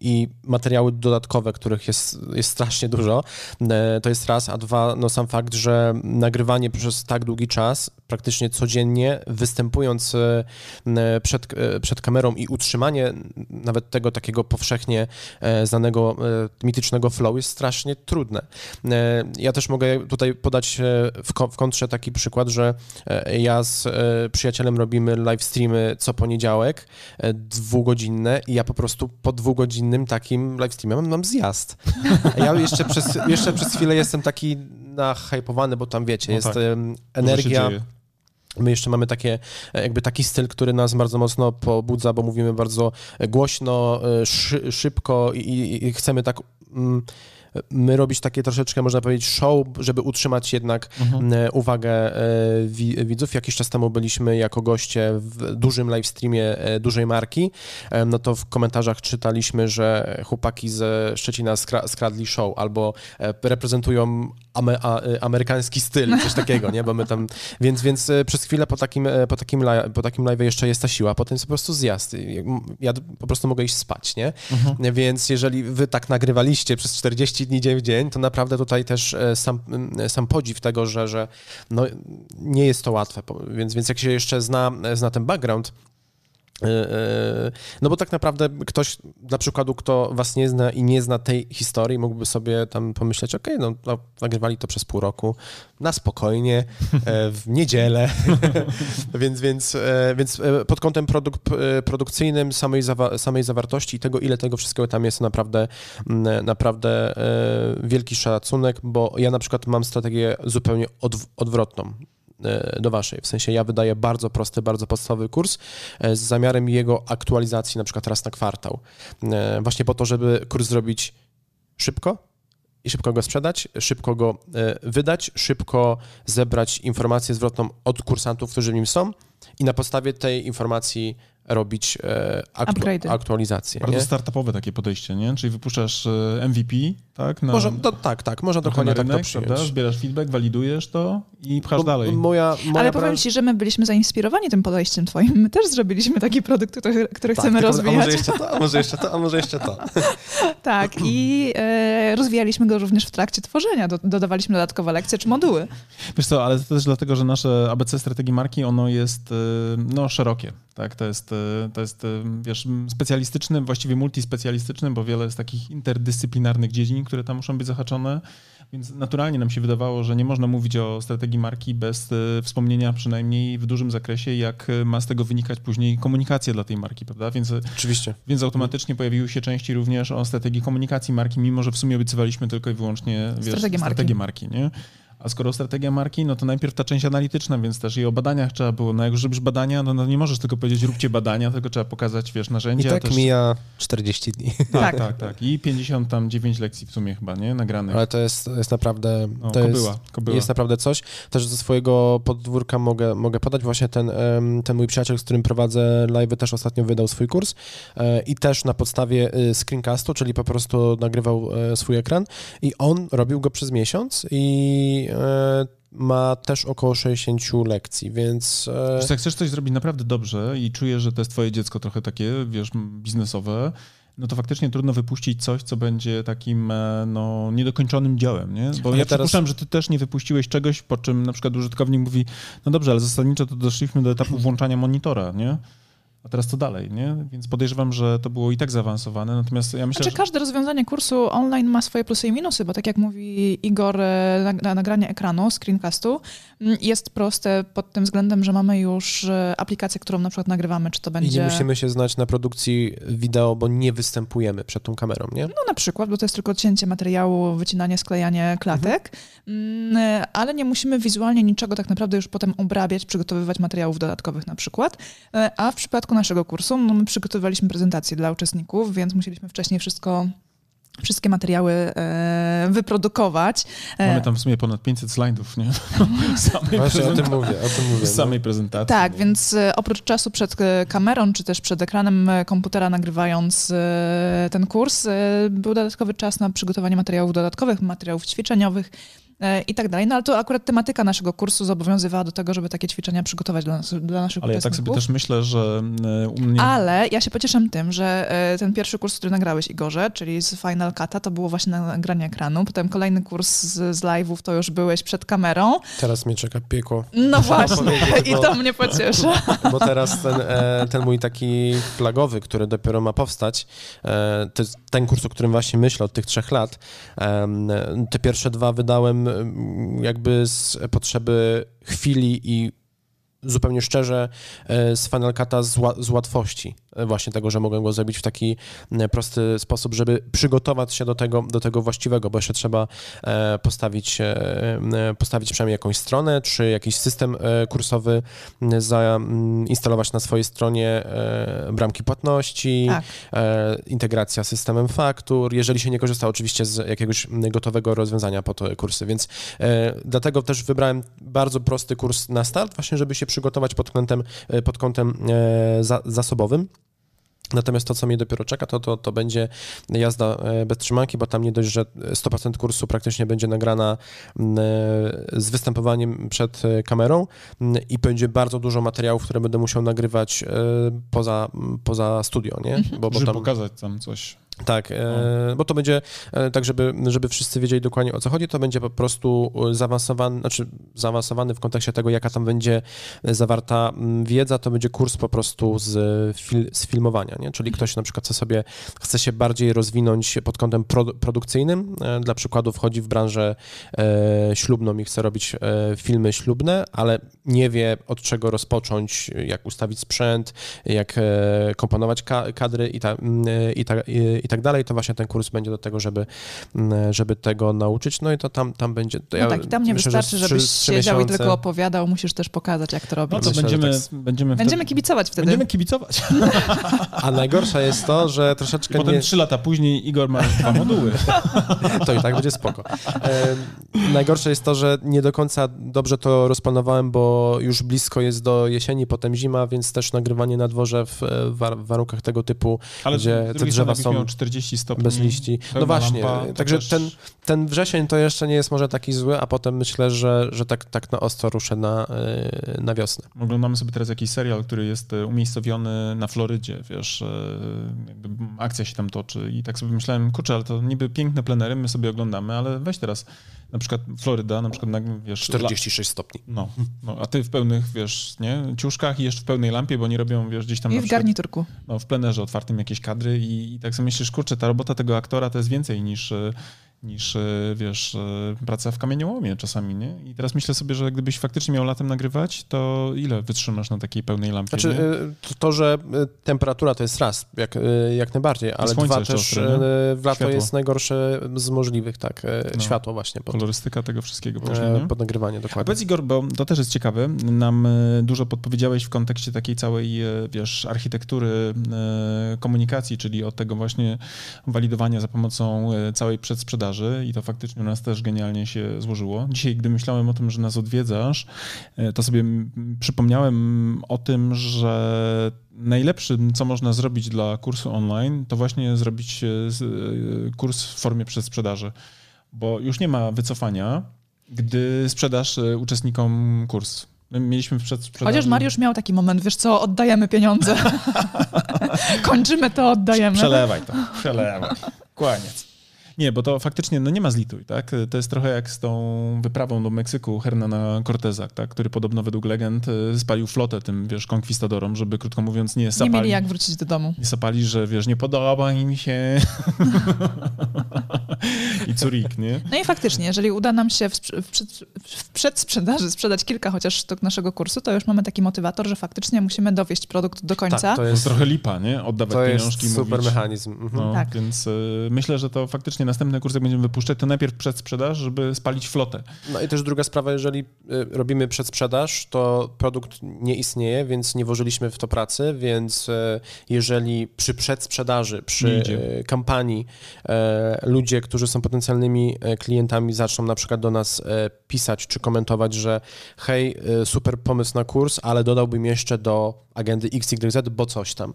i materiały dodatkowe, których jest, jest strasznie dużo. to jest raz, a dwa, no sam fakt, że nagrywanie przez tak długi czas, praktycznie codziennie, występując e, przed, e, przed kamerą i utrzymanie nawet tego takiego powszechnie e, znanego mitycznego flow jest strasznie trudne. Ja też mogę tutaj podać w kontrze taki przykład, że ja z przyjacielem robimy live streamy co poniedziałek, dwugodzinne i ja po prostu po dwugodzinnym takim live streamie mam, mam zjazd. Ja jeszcze przez, jeszcze przez chwilę jestem taki nahypowany, bo tam wiecie, no jest tak. energia. My jeszcze mamy takie, jakby taki styl, który nas bardzo mocno pobudza, bo mówimy bardzo głośno, e, szy, szybko i, i, chcemy tak. Mm, my robić takie troszeczkę, można powiedzieć, show, żeby utrzymać jednak mhm. E, uwagę e, widzów. Jakiś czas temu byliśmy jako goście w dużym live streamie e, dużej marki, no to w komentarzach czytaliśmy, że chłopaki ze Szczecina skradli show albo reprezentują amerykański styl, coś takiego, nie? Bo my tam, więc, więc przez chwilę po takim, po takim, po takim live jeszcze jest ta siła, potem jest po prostu zjazd. Ja po prostu mogę iść spać, nie? Mhm. Więc jeżeli wy tak nagrywaliście przez 40 dni dzień w dzień, to naprawdę tutaj też e, sam, sam podziw tego, że, że no, nie jest to łatwe. Więc, więc jak się jeszcze zna, zna ten background, E, e, no bo tak naprawdę ktoś, dla przykładu, kto was nie zna i nie zna tej historii, mógłby sobie tam pomyśleć, okej, okay, no nagrywali to przez pół roku, na spokojnie, e, w niedzielę, [laughs] więc, więc, więc pod kątem produk produkcyjnym, samej, zawa samej zawartości i tego, ile tego wszystkiego tam jest, naprawdę, naprawdę wielki szacunek, bo ja na przykład mam strategię zupełnie odw odwrotną. E, do waszej. W sensie ja wydaję bardzo prosty, bardzo podstawowy kurs e, z zamiarem jego aktualizacji na przykład raz na kwartał. E, właśnie po to, żeby kurs zrobić szybko, i szybko go sprzedać, szybko go wydać, szybko zebrać informację zwrotną od kursantów, którzy w nim są i na podstawie tej informacji robić e, aktu aktualizacje. Bardzo nie? startupowe takie podejście, nie? Czyli wypuszczasz e, MVP, tak? Na, może, to, tak, tak, można dokładnie rynek, tak to przyjąć. Prawda? Zbierasz feedback, walidujesz to i pchasz Bo, dalej. Moja, moja Ale powiem ci, że my byliśmy zainspirowani tym podejściem twoim. My też zrobiliśmy taki produkt, który, który tak, chcemy rozwijać. A może jeszcze to, a może jeszcze to, a może jeszcze to. [laughs] tak, i e, rozwijaliśmy go również w trakcie tworzenia. Do, dodawaliśmy dodatkowe lekcje czy moduły. Wiesz co, ale to też dlatego, że nasze ABC strategii marki, ono jest e, no, szerokie. Tak, to jest, e, to jest, e, wiesz, specjalistyczny, właściwie multispecjalistyczny, bo wiele jest takich interdyscyplinarnych dziedzin, które tam muszą być zahaczone, więc naturalnie nam się wydawało, że nie można mówić o strategii marki bez e, wspomnienia przynajmniej w dużym zakresie, jak ma z tego wynikać później komunikacja dla tej marki, prawda? Więc, Oczywiście. Więc automatycznie pojawiły się części również o strategii komunikacji marki, mimo że w sumie obiecywaliśmy tylko i wyłącznie wiesz, strategię marki, strategię marki nie? A skoro strategia marki, no to najpierw ta część analityczna, więc też i o badaniach trzeba było. No jak już robisz badania, no, no nie możesz tylko powiedzieć róbcie badania, tylko trzeba pokazać, wiesz, I narzędzia. tak też... mija 40 dni. Tak, [laughs] Tak. tak, tak. I 59 lekcji w sumie chyba, nie? Nagranych. Ale to jest, jest naprawdę... No, to jest, kobyła, kobyła. jest naprawdę coś. Też ze swojego podwórka mogę, mogę podać właśnie ten, ten mój przyjaciel, z którym prowadzę live, też ostatnio wydał swój kurs e, i też na podstawie e, screencastu, czyli po prostu nagrywał e, swój ekran i on robił go przez miesiąc i ma też około 60 lekcji, więc e, Wiesz, jak chcesz coś zrobić naprawdę dobrze i czujesz, że to jest twoje dziecko trochę takie, wiesz, biznesowe, no to faktycznie trudno wypuścić coś, co będzie takim e, no, niedokończonym dziełem, nie? Bo Ale ja teraz- przypuszczam, że ty też nie wypuściłeś czegoś, po czym na przykład użytkownik mówi, no dobrze, ale zasadniczo to doszliśmy do etapu włączania monitora, nie? A teraz co dalej, nie? Więc podejrzewam, że to było i tak zaawansowane, natomiast ja myślę, Znaczy że... każde rozwiązanie kursu online ma swoje plusy i minusy, bo tak jak mówi Igor, e, nag- nagranie ekranu, screencastu mm, jest proste pod tym względem, że mamy już e, aplikację, którą na przykład nagrywamy, czy to i będzie... nie musimy się znać na produkcji wideo, bo nie występujemy przed tą kamerą, nie? No na przykład, bo to jest tylko cięcie materiału, wycinanie, sklejanie klatek, Mm, e, ale nie musimy wizualnie niczego tak naprawdę już potem obrabiać, przygotowywać materiałów dodatkowych na przykład. A w przypadku naszego kursu, no my przygotowywaliśmy prezentację dla uczestników, więc musieliśmy wcześniej wszystko, wszystkie materiały e, wyprodukować. E, Mamy tam w sumie ponad 500 slajdów, nie? [laughs] samej, Właśnie o tym prezentacji. mówię, o tym mówię. Z samej prezentacji. Tak, nie? więc e, oprócz czasu przed e, kamerą, czy też przed ekranem komputera nagrywając e, ten kurs, e, był dodatkowy czas na przygotowanie materiałów dodatkowych, materiałów ćwiczeniowych i tak dalej. No ale to akurat tematyka naszego kursu zobowiązywała do tego, żeby takie ćwiczenia przygotować dla, nas, dla naszych Ale ja tak sobie też myślę, że e, u mnie... Ale ja się pocieszam tym, że e, ten pierwszy kurs, który nagrałeś, Igorze, czyli z Final Cut'a, to było właśnie nagranie ekranu. Potem kolejny kurs z, z live'ów, to już byłeś przed kamerą. Teraz mnie czeka piekło. No właśnie, i to mnie pociesza. Bo teraz ten, e, ten mój taki flagowy, który dopiero ma powstać, e, to jest ten kurs, o którym właśnie myślę od tych trzech lat. te pierwsze dwa wydałem em, jakby z potrzeby chwili i zupełnie szczerze e, z Final Cut'a z, z łatwości. e, właśnie tego, że mogę go zrobić w taki e, prosty sposób, żeby przygotować się do tego, do tego właściwego, bo jeszcze trzeba e, postawić, e, e, postawić przynajmniej jakąś stronę, czy jakiś system kursowy m, zainstalować na swojej stronie bramki płatności, Tak. integracja z systemem faktur, jeżeli się nie korzysta oczywiście z jakiegoś gotowego rozwiązania po te kursy, więc dlatego też wybrałem bardzo prosty kurs na start, właśnie żeby się przygotować pod kątem, pod kątem za, zasobowym. Natomiast to, co mnie dopiero czeka, to, to, to będzie jazda e, bez trzymanki, bo tam nie dość, że 100% kursu praktycznie będzie nagrana e, z występowaniem przed e, kamerą i będzie bardzo dużo materiałów, które będę musiał nagrywać poza, poza studio, nie? Bo, bo żeby tam, pokazać tam coś. Tak, e, bo to będzie e, tak, żeby, żeby wszyscy wiedzieli dokładnie o co chodzi, to będzie po prostu e, zaawansowany, znaczy zaawansowany w kontekście tego, jaka tam będzie zawarta m, wiedza, to będzie kurs po prostu z, fil, z filmowania, nie? Czyli ktoś na przykład chce sobie, chce się bardziej rozwinąć pod kątem pro, produkcyjnym, e, dla przykładu wchodzi w branżę ślubną i chce robić filmy ślubne, ale nie wie od czego rozpocząć, jak ustawić sprzęt, jak komponować ka kadry i, ta, m, e, i, ta, i, i tak dalej, to właśnie ten kurs będzie do tego, żeby, m, żeby tego nauczyć. No i to tam, tam będzie. To No tak, i tam nie myślę, że wystarczy, z żebyś siedział i miesiące- tylko opowiadał, musisz też pokazać, jak to robić. No to Myślę, że będziemy, tak. będziemy, Będziemy wtedy, kibicować wtedy. będziemy kibicować. [laughs] A najgorsze jest to, że troszeczkę Potem nie... trzy lata później Igor ma dwa [laughs] moduły. To i tak będzie spoko. E, najgorsze jest to, że nie do końca dobrze to rozplanowałem, bo już blisko jest do jesieni, potem zima, więc też nagrywanie na dworze w, e, war w warunkach tego typu, Ale gdzie te drzewa są 40 stopni. bez liści. No właśnie, lampa, także też- ten, ten wrzesień to jeszcze nie jest może taki zły, a potem myślę, że, że tak, tak na ostro ruszę na, e, na wiosnę. Oglądamy sobie teraz jakiś serial, który jest e, umiejscowiony na Florydzie, wiesz, jakby akcja się tam toczy i tak sobie myślałem, kurczę, ale to niby piękne plenery, my sobie oglądamy, ale weź teraz na przykład Floryda, na przykład, na, wiesz... 46 stopni. No, no, a ty w pełnych, wiesz, nie, ciuszkach i jeszcze w pełnej lampie, bo nie robią, wiesz, gdzieś tam I w przykład, garniturku. no, w plenerze otwartym jakieś kadry i, i tak sobie myślisz, kurczę, ta robota tego aktora to jest więcej niż, e, niż, e, wiesz, e, praca w kamieniołomie czasami, nie? I teraz myślę sobie, że gdybyś faktycznie miał latem nagrywać, to ile wytrzymasz na takiej pełnej lampie, Znaczy, y, to, to, że temperatura to jest raz, jak, jak najbardziej, ale dwa też ostre, w lato Światło. jest najgorsze z możliwych, tak, No. światło właśnie pod, Kolorystyka tego wszystkiego później, e, nie? pod nagrywanie, A dokładnie. powiedz Igor, bo to też jest ciekawe, nam e, dużo podpowiedziałeś w kontekście takiej całej, e, wiesz, architektury e, komunikacji, czyli od tego właśnie walidowania za pomocą e, całej przedsprzedaży i to faktycznie u nas też genialnie się złożyło. Dzisiaj, gdy myślałem o tym, że nas odwiedzasz, e, to sobie przypomniałem o tym, że najlepszym, co można zrobić dla kursu online, to właśnie zrobić e, e, kurs w formie przedsprzedaży, bo już nie ma wycofania, gdy sprzedasz uczestnikom kurs. My mieliśmy. Chociaż Mariusz miał taki moment, wiesz co, oddajemy pieniądze. [laughs] Kończymy to, oddajemy. Przelewaj to, przelewaj. Kłaniec. Nie, bo to faktycznie no nie ma zlituj, tak? To jest trochę jak z tą wyprawą do Meksyku Hernana Corteza, tak? który podobno według legend e, spalił flotę tym, wiesz, konkwistadorom, żeby krótko mówiąc nie Nie sapali. mieli jak wrócić do domu. Nie sapali, że wiesz, nie podoba im się. [laughs] I curik, nie? No i faktycznie, jeżeli uda nam się w, przed, w przedsprzedaży sprzedać kilka chociaż sztuk naszego kursu, to już mamy taki motywator, że faktycznie musimy dowieść produkt do końca. Tak, to To jest trochę lipa, nie? Oddawać to pieniążki i jest super mówić. mechanizm. Mhm. No, Tak. Więc y, myślę, że to faktycznie następny kurs, jak będziemy wypuszczać, to najpierw przedsprzedaż, żeby spalić flotę. No i też druga sprawa, jeżeli y, robimy przedsprzedaż, to produkt nie istnieje, więc nie włożyliśmy w to pracy, więc y, jeżeli przy przedsprzedaży, przy y, kampanii ludzie, którzy są potencjalnymi klientami zaczną na przykład do nas pisać czy komentować, że hej, super pomysł na kurs, ale dodałbym jeszcze do agendy XYZ, bo coś tam.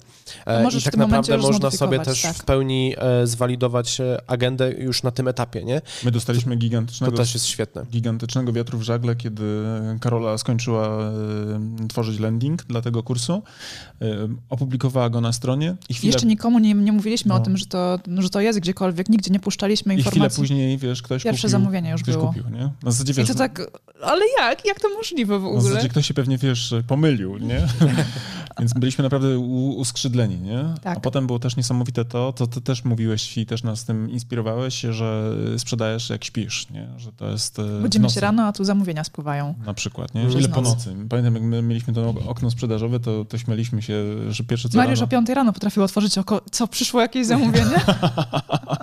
Możesz I tak naprawdę można sobie też tak. w pełni e, zwalidować e, agendę już na tym etapie, nie? My dostaliśmy To gigantycznego, też jest świetne. gigantycznego wiatru w żagle, kiedy Karola skończyła y, tworzyć landing dla tego kursu. Y, opublikowała go na stronie i chwilę, Jeszcze nikomu nie, nie mówiliśmy No. o tym, że to, że to jest gdziekolwiek, nigdzie nie puszczaliśmy i chwilę informacji. później, wiesz, ktoś Pierwsze kupił, zamówienie już ktoś było. kupił, nie? Na zasadzie, I wiesz, to tak, ale jak? Jak to możliwe w Na ogóle? zasadzie ktoś się pewnie, wiesz, pomylił, nie? [laughs] Więc byliśmy naprawdę uskrzydleni, nie? Tak. A potem było też niesamowite to, to ty też mówiłeś i też nas tym inspirowałeś, że sprzedajesz jak śpisz, nie? Że to jest e, Budzimy nocy się rano, a tu zamówienia spływają. Na przykład, nie? Ile po noc. nocy? Pamiętam, jak my mieliśmy to okno sprzedażowe, to, to śmialiśmy się, że pierwsze co Mariusz rano... o 5 rano potrafił otworzyć oko. Co, przyszło jakieś zamówienie? [laughs]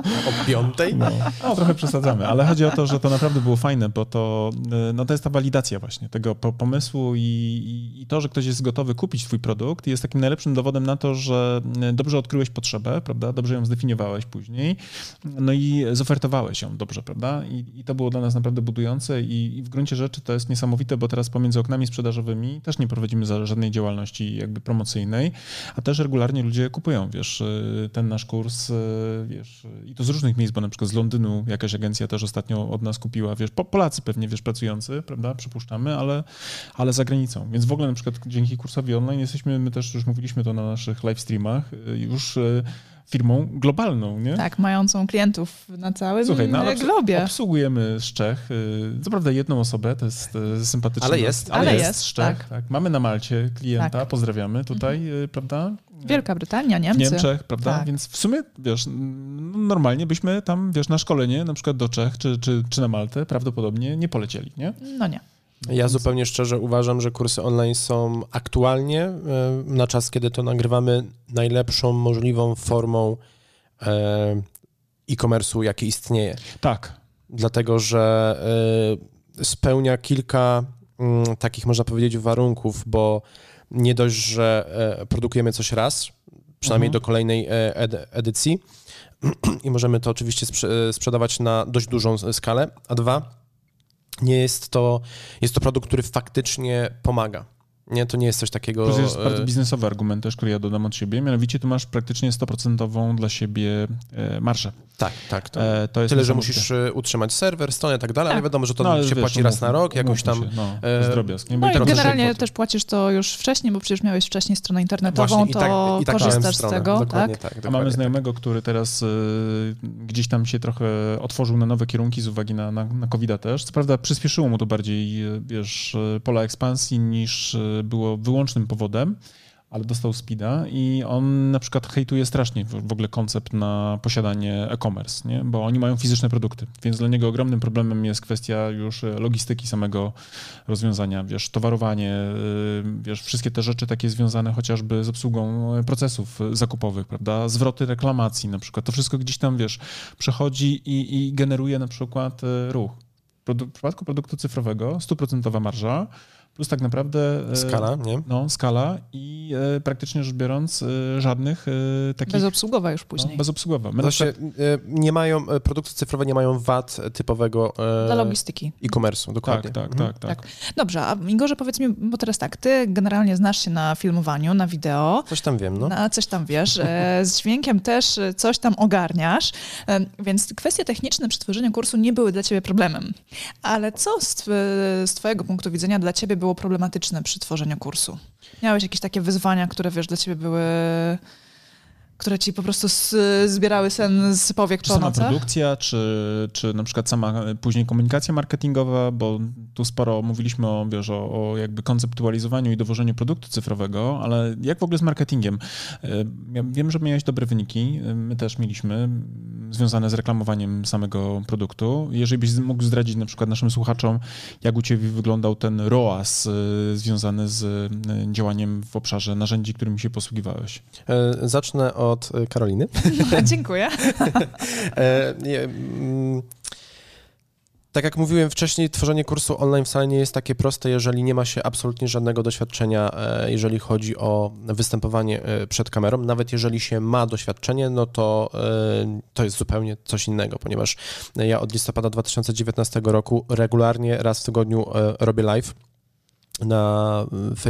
O piątej? No, no, trochę przesadzamy, ale chodzi o to, że to naprawdę było fajne, bo to, y, no, to jest ta walidacja właśnie tego po- pomysłu i, i, i to, że ktoś jest gotowy kupić twój produkt jest takim najlepszym dowodem na to, że y, dobrze odkryłeś potrzebę, prawda, dobrze ją zdefiniowałeś później, no i zofertowałeś ją dobrze, prawda, i, i to było dla nas naprawdę budujące i, i w gruncie rzeczy to jest niesamowite, bo teraz pomiędzy oknami sprzedażowymi też nie prowadzimy żadnej działalności jakby promocyjnej, a też regularnie ludzie kupują, wiesz, y, ten nasz kurs, y, wiesz, i to z różnych miejsc, bo na przykład z Londynu jakaś agencja też ostatnio od nas kupiła, wiesz, po, Polacy pewnie, wiesz, pracujący, prawda, przypuszczamy, ale, ale za granicą. Więc w ogóle na przykład dzięki kursowi online jesteśmy, my też już mówiliśmy to na naszych live streamach, y, już y, firmą globalną, nie? tak, mającą klientów na całym Słuchaj, no globie. obsługujemy z Czech, y, co prawda jedną osobę, to jest sympatyczne. Ale jest. ale, Ale jest, jest, z Czech, tak. tak. Mamy na Malcie klienta, Tak. pozdrawiamy tutaj, y, prawda? Wielka Brytania, w Niemcy. Niemczech, prawda? Tak. Więc w sumie, wiesz, normalnie byśmy tam, wiesz, na szkolenie, na przykład do Czech czy, czy, czy na Maltę, prawdopodobnie nie polecieli, nie? No nie. Ja zupełnie szczerze uważam, że kursy online są aktualnie, e, na czas, kiedy to nagrywamy, najlepszą możliwą formą e, e-commerce'u, jaki istnieje. Tak. Dlatego, że e, spełnia kilka mm, takich, można powiedzieć, warunków, bo nie dość, że produkujemy coś raz, przynajmniej Mhm. do kolejnej ed- edycji [clears throat] i możemy to oczywiście sprze- sprzedawać na dość dużą skalę, a dwa, nie jest to, jest to produkt, który faktycznie pomaga. Nie, to nie jest coś takiego... To jest e, bardzo biznesowy argument też, który ja dodam od siebie. Mianowicie tu masz praktycznie 100% dla siebie e, marżę. tak, tak. To, E, to jest tyle, że musisz utrzymać serwer, stronę i tak dalej, ale Tak. wiadomo, że to No, ale się wiesz, płaci raz na rok, jakąś tam... się, No, e, drobiazg. Nie? No i i tak generalnie też płacisz to już wcześniej, bo przecież miałeś wcześniej stronę internetową, Właśnie, i to tak, i tak miałem korzystasz z stronę. tego, Dokładnie tak? tak. Mamy tak. znajomego, który teraz y, gdzieś tam się trochę otworzył na nowe kierunki z uwagi na, na, na covid też. Co prawda przyspieszyło mu to bardziej, y, wiesz, pola ekspansji niż y, było wyłącznym powodem, ale dostał speeda i on na przykład hejtuje strasznie w ogóle koncept na posiadanie e-commerce, nie? bo oni mają fizyczne produkty, więc dla niego ogromnym problemem jest kwestia już logistyki samego rozwiązania, wiesz, towarowanie, y, wiesz, wszystkie te rzeczy takie związane chociażby z obsługą procesów zakupowych, prawda, zwroty reklamacji na przykład, to wszystko gdzieś tam, wiesz, przechodzi i, i generuje na przykład ruch. w przypadku produktu cyfrowego stuprocentowa marża, plus tak naprawdę... E, skala, nie? No, skala i e, praktycznie rzecz biorąc e, żadnych e, takich... Bezobsługowa już później. No, bezobsługowa. My Właśnie, przykład... E, nie mają, produkty cyfrowe nie mają VAT typowego... Dla logistyki. E-commerce'u, dokładnie. Tak, tak, mhm. tak, tak, tak. Dobrze, a Igorze powiedz mi, bo teraz tak, ty generalnie znasz się na filmowaniu, na wideo. Coś tam wiem, no. Na coś tam wiesz. z dźwiękiem też coś tam ogarniasz, więc kwestie techniczne przy tworzeniu kursu nie były dla ciebie problemem. Ale co z, z twojego punktu widzenia dla ciebie było problematyczne przy tworzeniu kursu? Miałeś jakieś takie wyzwania, które wiesz, dla ciebie były które ci po prostu zbierały sen z powiek czy po sama produkcja, czy, czy na przykład sama później komunikacja marketingowa, bo tu sporo mówiliśmy o, wiesz, o, o jakby konceptualizowaniu i dowożeniu produktu cyfrowego, ale jak w ogóle z marketingiem? Ja wiem, że miałeś dobre wyniki, my też mieliśmy, związane z reklamowaniem samego produktu. Jeżeli byś mógł zdradzić na przykład naszym słuchaczom, jak u ciebie wyglądał ten ROAS związany z działaniem w obszarze narzędzi, którymi się posługiwałeś? E, zacznę od [laughs] [laughs] e, Karoliny. Dziękuję. E, mm, tak jak mówiłem wcześniej, tworzenie kursu online wcale nie jest takie proste, jeżeli nie ma się absolutnie żadnego doświadczenia, jeżeli chodzi o występowanie przed kamerą. Nawet jeżeli się ma doświadczenie, no to to jest zupełnie coś innego, ponieważ ja od listopada 2019 roku regularnie raz w tygodniu robię live na,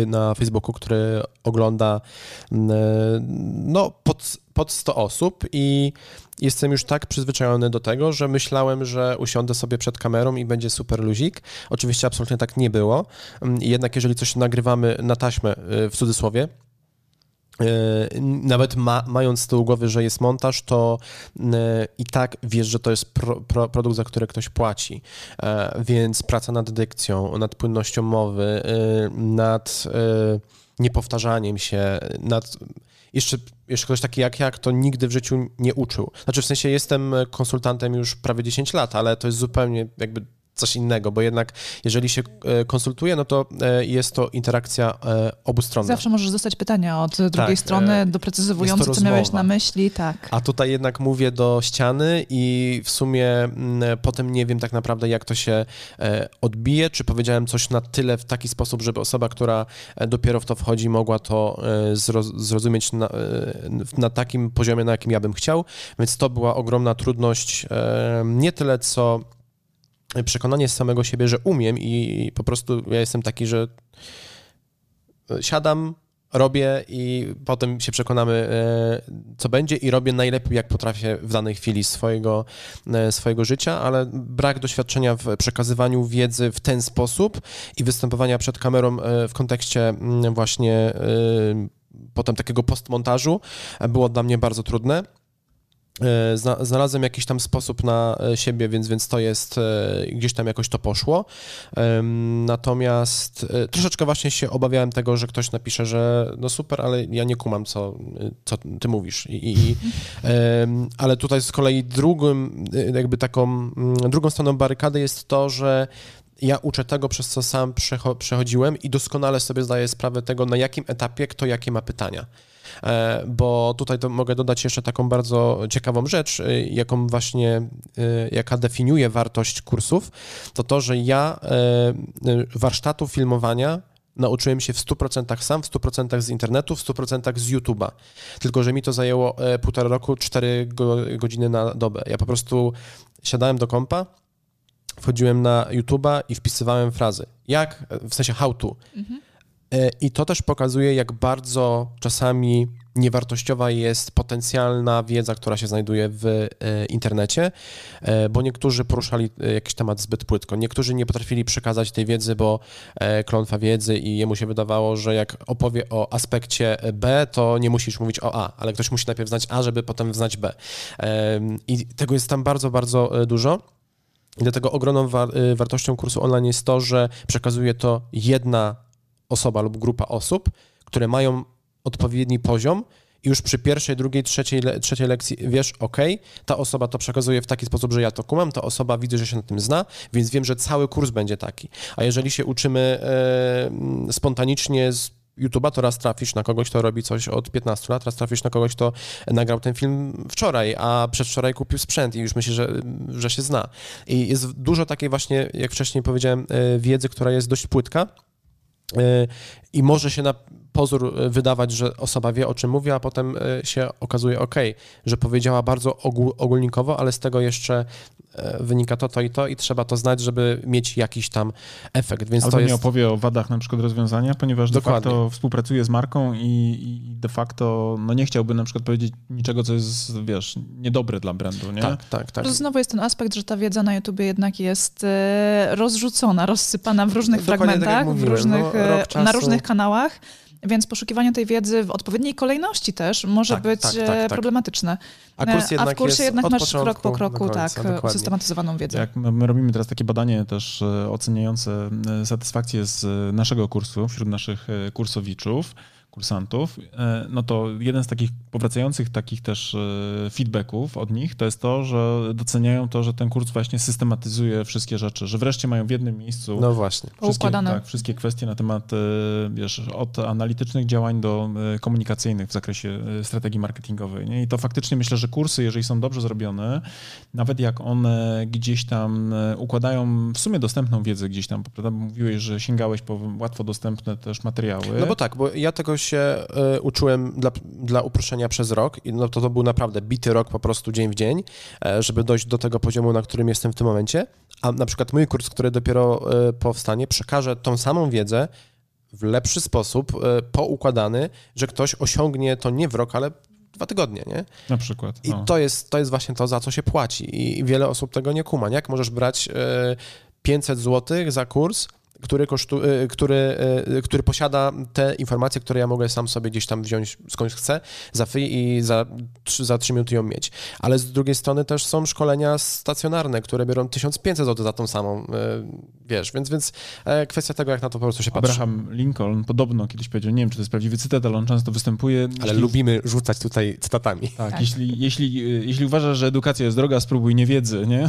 na Facebooku, który ogląda no, pod, pod 100 osób i jestem już tak przyzwyczajony do tego, że myślałem, że usiądę sobie przed kamerą i będzie super luzik. Oczywiście absolutnie tak nie było. Jednak jeżeli coś nagrywamy na taśmę, y, w cudzysłowie, E, nawet ma, mając z tyłu głowy, że jest montaż, to e, i tak wiesz, że to jest pro, pro, produkt, za który ktoś płaci. E, więc praca nad dykcją, nad płynnością mowy, nad niepowtarzaniem się, nad jeszcze, jeszcze ktoś taki jak jak, to nigdy w życiu nie uczył. Znaczy w sensie jestem konsultantem już prawie 10 lat, ale to jest zupełnie jakby coś innego, bo jednak jeżeli się e, konsultuje, no to e, jest to interakcja e, obustronna. Zawsze możesz dostać pytania od drugiej tak, strony, doprecyzowujące, co miałeś na myśli, tak. A tutaj jednak mówię do ściany i w sumie mm, potem nie wiem tak naprawdę, jak to się odbije, czy powiedziałem coś na tyle w taki sposób, żeby osoba, która dopiero w to wchodzi, mogła to zrozumieć na, na takim poziomie, na jakim ja bym chciał, więc to była ogromna trudność, nie tyle co przekonanie z samego siebie, że umiem i po prostu ja jestem taki, że siadam, robię i potem się przekonamy, e, co będzie i robię najlepiej, jak potrafię w danej chwili swojego, e, swojego życia, ale brak doświadczenia w przekazywaniu wiedzy w ten sposób i występowania przed kamerą e, w kontekście mm, właśnie potem takiego postmontażu było dla mnie bardzo trudne. E, znalazłem jakiś tam sposób na e, siebie, więc, więc to jest, e, gdzieś tam jakoś to poszło. Natomiast troszeczkę właśnie się obawiałem tego, że ktoś napisze, że no super, ale ja nie kumam, co, co ty mówisz. I, i ale tutaj z kolei drugim, jakby taką, mm, drugą stroną barykady jest to, że ja uczę tego, przez co sam przechodziłem i doskonale sobie zdaję sprawę tego, na jakim etapie kto jakie ma pytania. E, bo tutaj to mogę dodać jeszcze taką bardzo ciekawą rzecz, e, jaką właśnie, e, jaka definiuje wartość kursów, to to, że ja warsztatu filmowania nauczyłem się w 100% sam, w 100% z internetu, w 100% z YouTube'a. Tylko, że mi to zajęło półtora roku, 4 godziny na dobę. Ja po prostu siadałem do kompa, wchodziłem na YouTube'a i wpisywałem frazy. Jak, w sensie how to. Mhm. E, I to też pokazuje, jak bardzo czasami niewartościowa jest potencjalna wiedza, która się znajduje w e, internecie, e, bo niektórzy poruszali jakiś temat zbyt płytko. Niektórzy nie potrafili przekazać tej wiedzy, bo klątwa wiedzy i jemu się wydawało, że jak opowie o aspekcie B, to nie musisz mówić o A, ale ktoś musi najpierw znać A, żeby potem znać B. I tego jest tam bardzo, bardzo dużo. I dlatego ogromną wartością kursu online jest to, że przekazuje to jedna osoba lub grupa osób, które mają odpowiedni poziom i już przy pierwszej, drugiej, trzeciej, le, trzeciej lekcji wiesz, ok, ta osoba to przekazuje w taki sposób, że ja to kumam, ta osoba widzę, że się na tym zna, więc wiem, że cały kurs będzie taki. A jeżeli się uczymy e, spontanicznie z YouTube'a, to raz trafisz na kogoś, kto robi coś od 15 lat, raz trafisz na kogoś, kto nagrał ten film wczoraj, a przedwczoraj kupił sprzęt i już myśli, że, że się zna. I jest dużo takiej właśnie, jak wcześniej powiedziałem, e, wiedzy, która jest dość płytka e, i może się na pozór wydawać, że osoba wie, o czym mówi, a potem e, się okazuje, ok, że powiedziała bardzo ogólnikowo, ale z tego jeszcze E, wynika to, to i to i trzeba to znać, żeby mieć jakiś tam efekt. Więc Albo to nie jest... opowie o wadach na przykład rozwiązania, ponieważ Dokładnie. de facto współpracuje z marką i, i, de facto no nie chciałby na przykład powiedzieć niczego, co jest, wiesz, niedobre dla brandu, nie? Tak, tak, tak. Znowu jest ten aspekt, że ta wiedza na YouTubie jednak jest e, rozrzucona, rozsypana w różnych Dokładnie tak fragmentach, tak w różnych, no, czasu... na różnych kanałach. Więc poszukiwanie tej wiedzy w odpowiedniej kolejności też może tak, być tak, tak, tak. problematyczne. A, kurs jednak A w kursie jednak masz krok po kroku końca, tak, usystematyzowaną wiedzę. Jak my robimy teraz takie badanie też e, oceniające e, satysfakcję z e, naszego kursu wśród naszych kursowiczów, kursantów, e, no to jeden z takich powracających takich też e, feedbacków od nich to jest to, że doceniają to, że ten kurs właśnie systematyzuje wszystkie rzeczy, że wreszcie mają w jednym miejscu no właśnie. Wszystkie, tak, wszystkie kwestie na temat e, wiesz, od analitycznych działań do komunikacyjnych w zakresie strategii marketingowej. Nie? I to faktycznie myślę, że kursy, jeżeli są dobrze zrobione, nawet jak one gdzieś tam układają w sumie dostępną wiedzę gdzieś tam, prawda? Mówiłeś, że sięgałeś po łatwo dostępne też materiały. No bo tak, bo ja tego się y, uczyłem dla, dla uproszczenia przez rok i no to, to był naprawdę bity rok po prostu dzień w dzień, y, żeby dojść do tego poziomu, na którym jestem w tym momencie. A na przykład mój kurs, który dopiero y, powstanie, przekaże tą samą wiedzę w lepszy sposób, poukładany, że ktoś osiągnie to nie w rok, ale dwa tygodnie, nie? Na przykład. I to jest, to jest właśnie to, za co się płaci. I wiele osób tego nie kuma. Jak możesz brać 500 zł za kurs, który, kosztu, y, który, y, który posiada te informacje, które ja mogę sam sobie gdzieś tam wziąć skądś chcę, za free i za, za 3 minuty ją mieć. Ale z drugiej strony też są szkolenia stacjonarne, które biorą 1500 zł za tą samą, y, wiesz, więc, więc e, kwestia tego, jak na to po prostu się patrzy. Abraham Lincoln podobno kiedyś powiedział, nie wiem, czy to jest prawdziwy cytat, ale on często występuje. Ale jeśli... lubimy rzucać tutaj cytatami. Tak, tak. Jeśli, jeśli, jeśli uważasz, że edukacja jest droga, spróbuj niewiedzy, nie?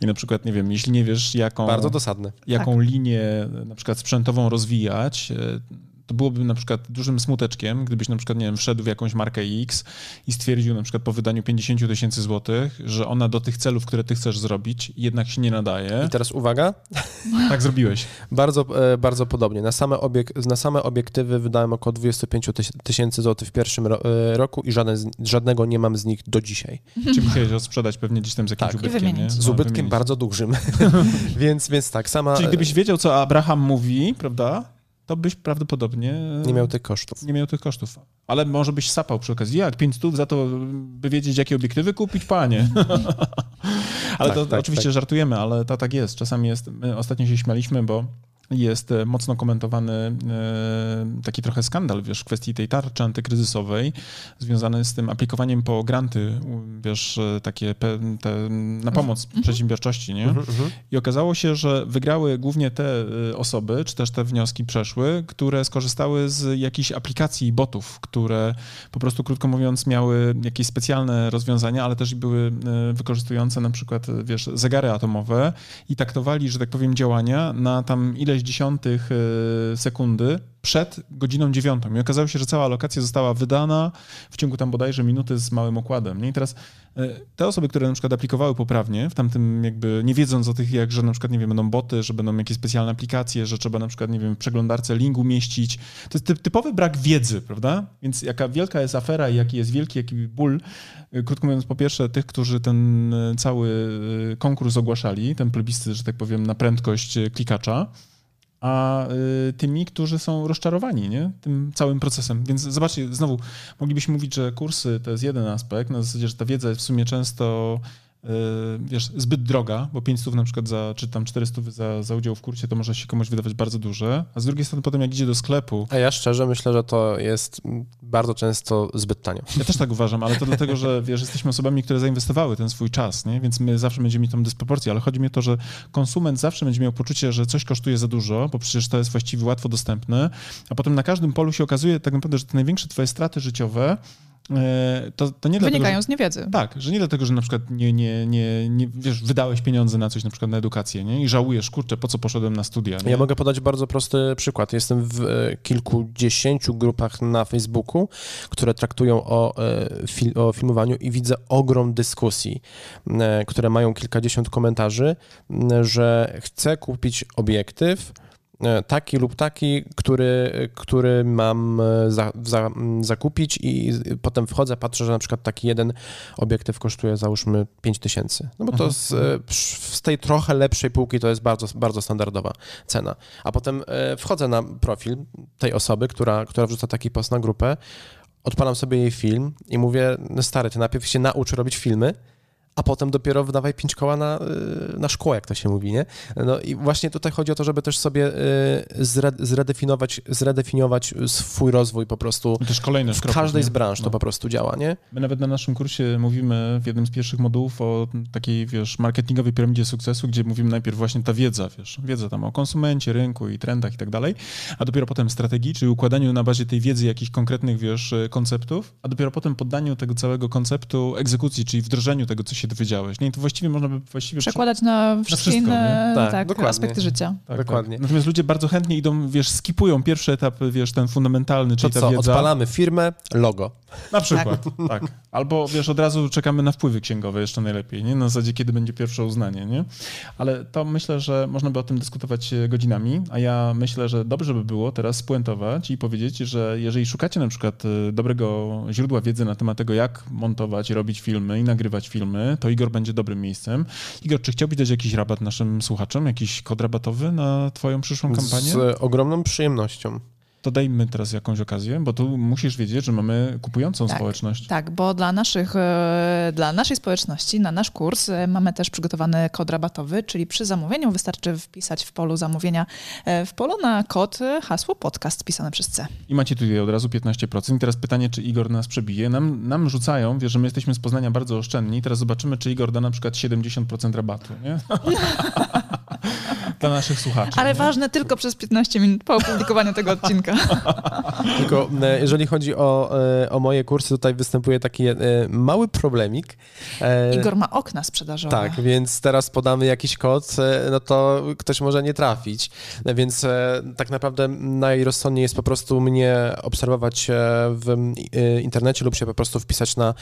I na przykład, nie wiem, jeśli nie wiesz, jaką... Bardzo dosadne. Jaką tak. linię na przykład sprzętową rozwijać, e, to byłoby na przykład dużym smuteczkiem, gdybyś na przykład, nie wiem, wszedł w jakąś markę X i stwierdził na przykład po wydaniu 50 tysięcy złotych, że ona do tych celów, które ty chcesz zrobić, jednak się nie nadaje. I teraz uwaga. Tak zrobiłeś. [laughs] bardzo, e, bardzo podobnie. Na same, obiek na same obiektywy wydałem około 25 tysięcy złotych w pierwszym ro e, roku i żaden żadnego nie mam z nich do dzisiaj. [laughs] Czyli musiałeś go sprzedać pewnie gdzieś tam z jakimś tak. ubytkiem, nie? Z ubytkiem wymienić. bardzo dużym. [laughs] więc, więc tak, sama... Czyli gdybyś wiedział, co Abraham mówi, prawda? To byś prawdopodobnie... Nie miał tych kosztów. Nie miał tych kosztów. Ale może byś sapał przy okazji. Jak? 5 stów za to, by wiedzieć, jakie obiektywy kupić? Panie. [laughs] ale tak, to tak, oczywiście tak. żartujemy, ale to tak jest. Czasami jest... My ostatnio się śmialiśmy, bo jest e, mocno komentowany e, taki trochę skandal, wiesz, w kwestii tej tarczy antykryzysowej, związany z tym aplikowaniem po granty, wiesz, e, takie te, na pomoc mhm. przedsiębiorczości, nie? Mhm, mhm. I okazało się, że wygrały głównie te osoby, czy też te wnioski przeszły, które skorzystały z jakichś aplikacji botów, które po prostu, krótko mówiąc, miały jakieś specjalne rozwiązania, ale też były wykorzystujące na przykład, wiesz, zegary atomowe i taktowali, że tak powiem, działania na tam ileś dziesiątych e, sekundy przed godziną dziewiątą. I okazało się, że cała alokacja została wydana w ciągu tam bodajże minuty z małym okładem. Nie? I teraz e, te osoby, które na przykład aplikowały poprawnie, w tamtym jakby nie wiedząc o tych, jak, że na przykład, nie wiem, będą boty, że będą jakieś specjalne aplikacje, że trzeba na przykład, nie wiem, w przeglądarce link umieścić. To jest typowy brak wiedzy, prawda? Więc jaka wielka jest afera i jaki jest wielki jaki ból, e, krótko mówiąc, po pierwsze tych, którzy ten cały konkurs ogłaszali, ten plebiscyt, że tak powiem, na prędkość klikacza, a y, tymi, którzy są rozczarowani nie? tym całym procesem. Więc zobaczcie, znowu moglibyśmy mówić, że kursy to jest jeden aspekt, na zasadzie, że ta wiedza jest w sumie często wiesz, zbyt droga, bo 500 na przykład za, czy tam 400 za, za udział w kursie to może się komuś wydawać bardzo duże, a z drugiej strony potem jak idzie do sklepu... A ja szczerze myślę, że to jest bardzo często zbyt tanio. Ja też tak uważam, ale to dlatego, że [laughs] wiesz, jesteśmy osobami, które zainwestowały ten swój czas, nie? więc my zawsze będziemy mieć tą dysproporcję, ale chodzi mi o to, że konsument zawsze będzie miał poczucie, że coś kosztuje za dużo, bo przecież to jest właściwie łatwo dostępne, a potem na każdym polu się okazuje tak naprawdę, że te największe twoje straty życiowe to, to nie Wynikają dlatego, z niewiedzy. Tak, że nie dlatego, że na przykład nie, nie, nie, nie wiesz, wydałeś pieniądze na coś, na przykład na edukację, nie? I żałujesz, kurczę, po co poszedłem na studia. Nie? Ja mogę podać bardzo prosty przykład. Jestem w e, kilkudziesięciu grupach na Facebooku, które traktują o, e, fil, o filmowaniu i widzę ogrom dyskusji, które mają kilkadziesiąt komentarzy, że chcę kupić obiektyw, E, taki lub taki, który, który mam e, za, za, zakupić i potem wchodzę, patrzę, że na przykład taki jeden obiektyw kosztuje załóżmy 5000. No bo to z, e, z tej trochę lepszej półki to jest bardzo, bardzo standardowa cena. A potem wchodzę na profil tej osoby, która, która wrzuca taki post na grupę, odpalam sobie jej film i mówię, no stary, ty najpierw się naucz robić filmy, a potem dopiero wydawaj pięć koła na, y, na szkło, jak to się mówi, nie? No i właśnie tutaj chodzi o to, żeby też sobie y, zredefiniować, zredefiniować swój rozwój po prostu. I też kolejne w każdej nie? z branż no. to po prostu działa, nie? My nawet na naszym kursie mówimy w jednym z pierwszych modułów o takiej, wiesz, marketingowej piramidzie sukcesu, gdzie mówimy najpierw właśnie ta wiedza, wiesz, wiedza tam o konsumencie, rynku i trendach i tak dalej, a dopiero potem strategii, czyli układaniu na bazie tej wiedzy jakichś konkretnych, wiesz, konceptów, a dopiero potem poddaniu tego całego konceptu egzekucji, czyli wdrożeniu tego, co się dowiedziałeś. Nie? I to właściwie można by właściwie... Przekładać na wszystkie wszystko, inne tak, tak, aspekty życia. Tak, tak. dokładnie. Tak. Natomiast ludzie bardzo chętnie idą, wiesz, skipują pierwszy etap, wiesz, ten fundamentalny, czyli to co, ta wiedza. odpalamy firmę, logo. Na przykład, tak. tak. Albo, wiesz, od razu czekamy na wpływy księgowe jeszcze najlepiej, nie? Na zasadzie, kiedy będzie pierwsze uznanie, nie? Ale to myślę, że można by o tym dyskutować e, godzinami, a ja myślę, że dobrze by było teraz spuentować i powiedzieć, że jeżeli szukacie na przykład e, dobrego źródła wiedzy na temat tego, jak montować, robić filmy i nagrywać filmy, to Igor będzie dobrym miejscem. Igor, czy chciałbyś dać jakiś rabat naszym słuchaczom, jakiś kod rabatowy na twoją przyszłą kampanię? Z ogromną przyjemnością to dajmy teraz jakąś okazję, bo tu musisz wiedzieć, że mamy kupującą tak, społeczność. Tak, bo dla, naszych, e, dla naszej społeczności, na nasz kurs e, mamy też przygotowany kod rabatowy, czyli przy zamówieniu wystarczy wpisać w polu zamówienia e, w polu na kod hasło podcast pisane przez C. I macie tutaj od razu 15%. I teraz pytanie, czy Igor nas przebije. Nam, nam rzucają, wiesz, że my jesteśmy z Poznania bardzo oszczędni. Teraz zobaczymy, czy Igor da na przykład 70% rabatu, nie? [laughs] dla naszych słuchaczy. Ale nie? ważne tylko przez 15 minut po opublikowaniu tego odcinka. [laughs] Tylko e, jeżeli chodzi o, e, o moje kursy, tutaj występuje taki e, mały problemik. Igor ma okna sprzedażowe. Tak, więc teraz podamy jakiś kod, no to ktoś może nie trafić. Więc tak naprawdę najrozsądniej jest po prostu mnie obserwować w internecie lub się po prostu wpisać na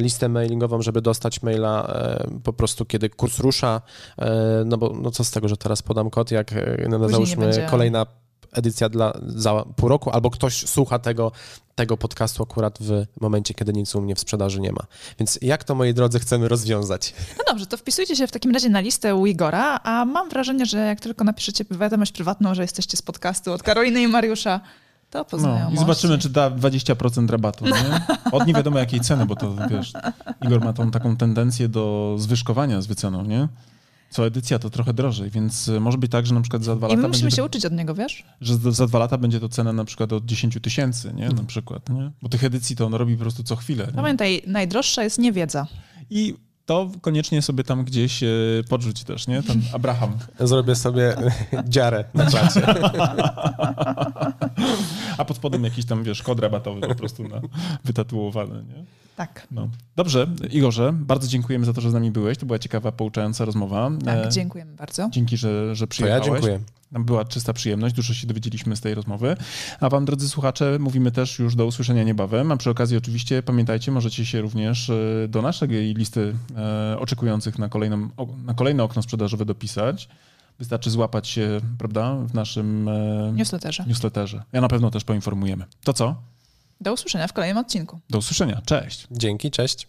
listę mailingową, żeby dostać maila po prostu, kiedy kurs rusza. No bo no co z tego, że teraz podam kod, jak no, załóżmy kolejna edycja dla, za pół roku, albo ktoś słucha tego, tego podcastu akurat w momencie, kiedy nic u mnie w sprzedaży nie ma. Więc jak to, moi drodzy, chcemy rozwiązać? No dobrze, to wpisujcie się w takim razie na listę u Igora, a mam wrażenie, że jak tylko napiszecie wiadomość prywatną, że jesteście z podcastu od Karoliny i Mariusza, to poznają. No, I zobaczymy, czy da 20% rabatu. Nie? [laughs] Od nie wiadomo jakiej ceny, bo to wiesz, Igor ma tą taką tendencję do zwyżkowania z wyceną, nie? Co edycja to trochę drożej, więc e, może być tak, że na przykład za dwa lata. I my musimy się to, uczyć od niego, wiesz? Że za dwa lata będzie to cena na przykład od 10 tysięcy, nie? Na przykład, nie? Bo tych edycji to on robi po prostu co chwilę. Nie? Pamiętaj, najdroższa jest niewiedza. I to koniecznie sobie tam gdzieś e, podrzuć też, nie? Ten Abraham. [laughs] Zrobię sobie dziarę na czacie. [laughs] A pod spodem jakiś tam, wiesz, kod rabatowy po prostu na, wytatuowany, nie? Tak. No. Dobrze, Igorze, bardzo dziękujemy za to, że z nami byłeś. To była ciekawa, pouczająca rozmowa. Tak, e, dziękujemy bardzo. Dzięki, że, że przyjechałeś. To ja dziękuję. Nam była czysta przyjemność, dużo się dowiedzieliśmy z tej rozmowy. A wam, drodzy słuchacze, mówimy też już do usłyszenia niebawem. A przy okazji oczywiście pamiętajcie, możecie się również e, do naszej listy e, oczekujących na, kolejną, na kolejne okno sprzedażowe dopisać. Wystarczy złapać się, prawda, w naszym newsletterze. newsletterze. Ja na pewno też poinformujemy. To co? Do usłyszenia w kolejnym odcinku. Do usłyszenia. Cześć. Dzięki, cześć.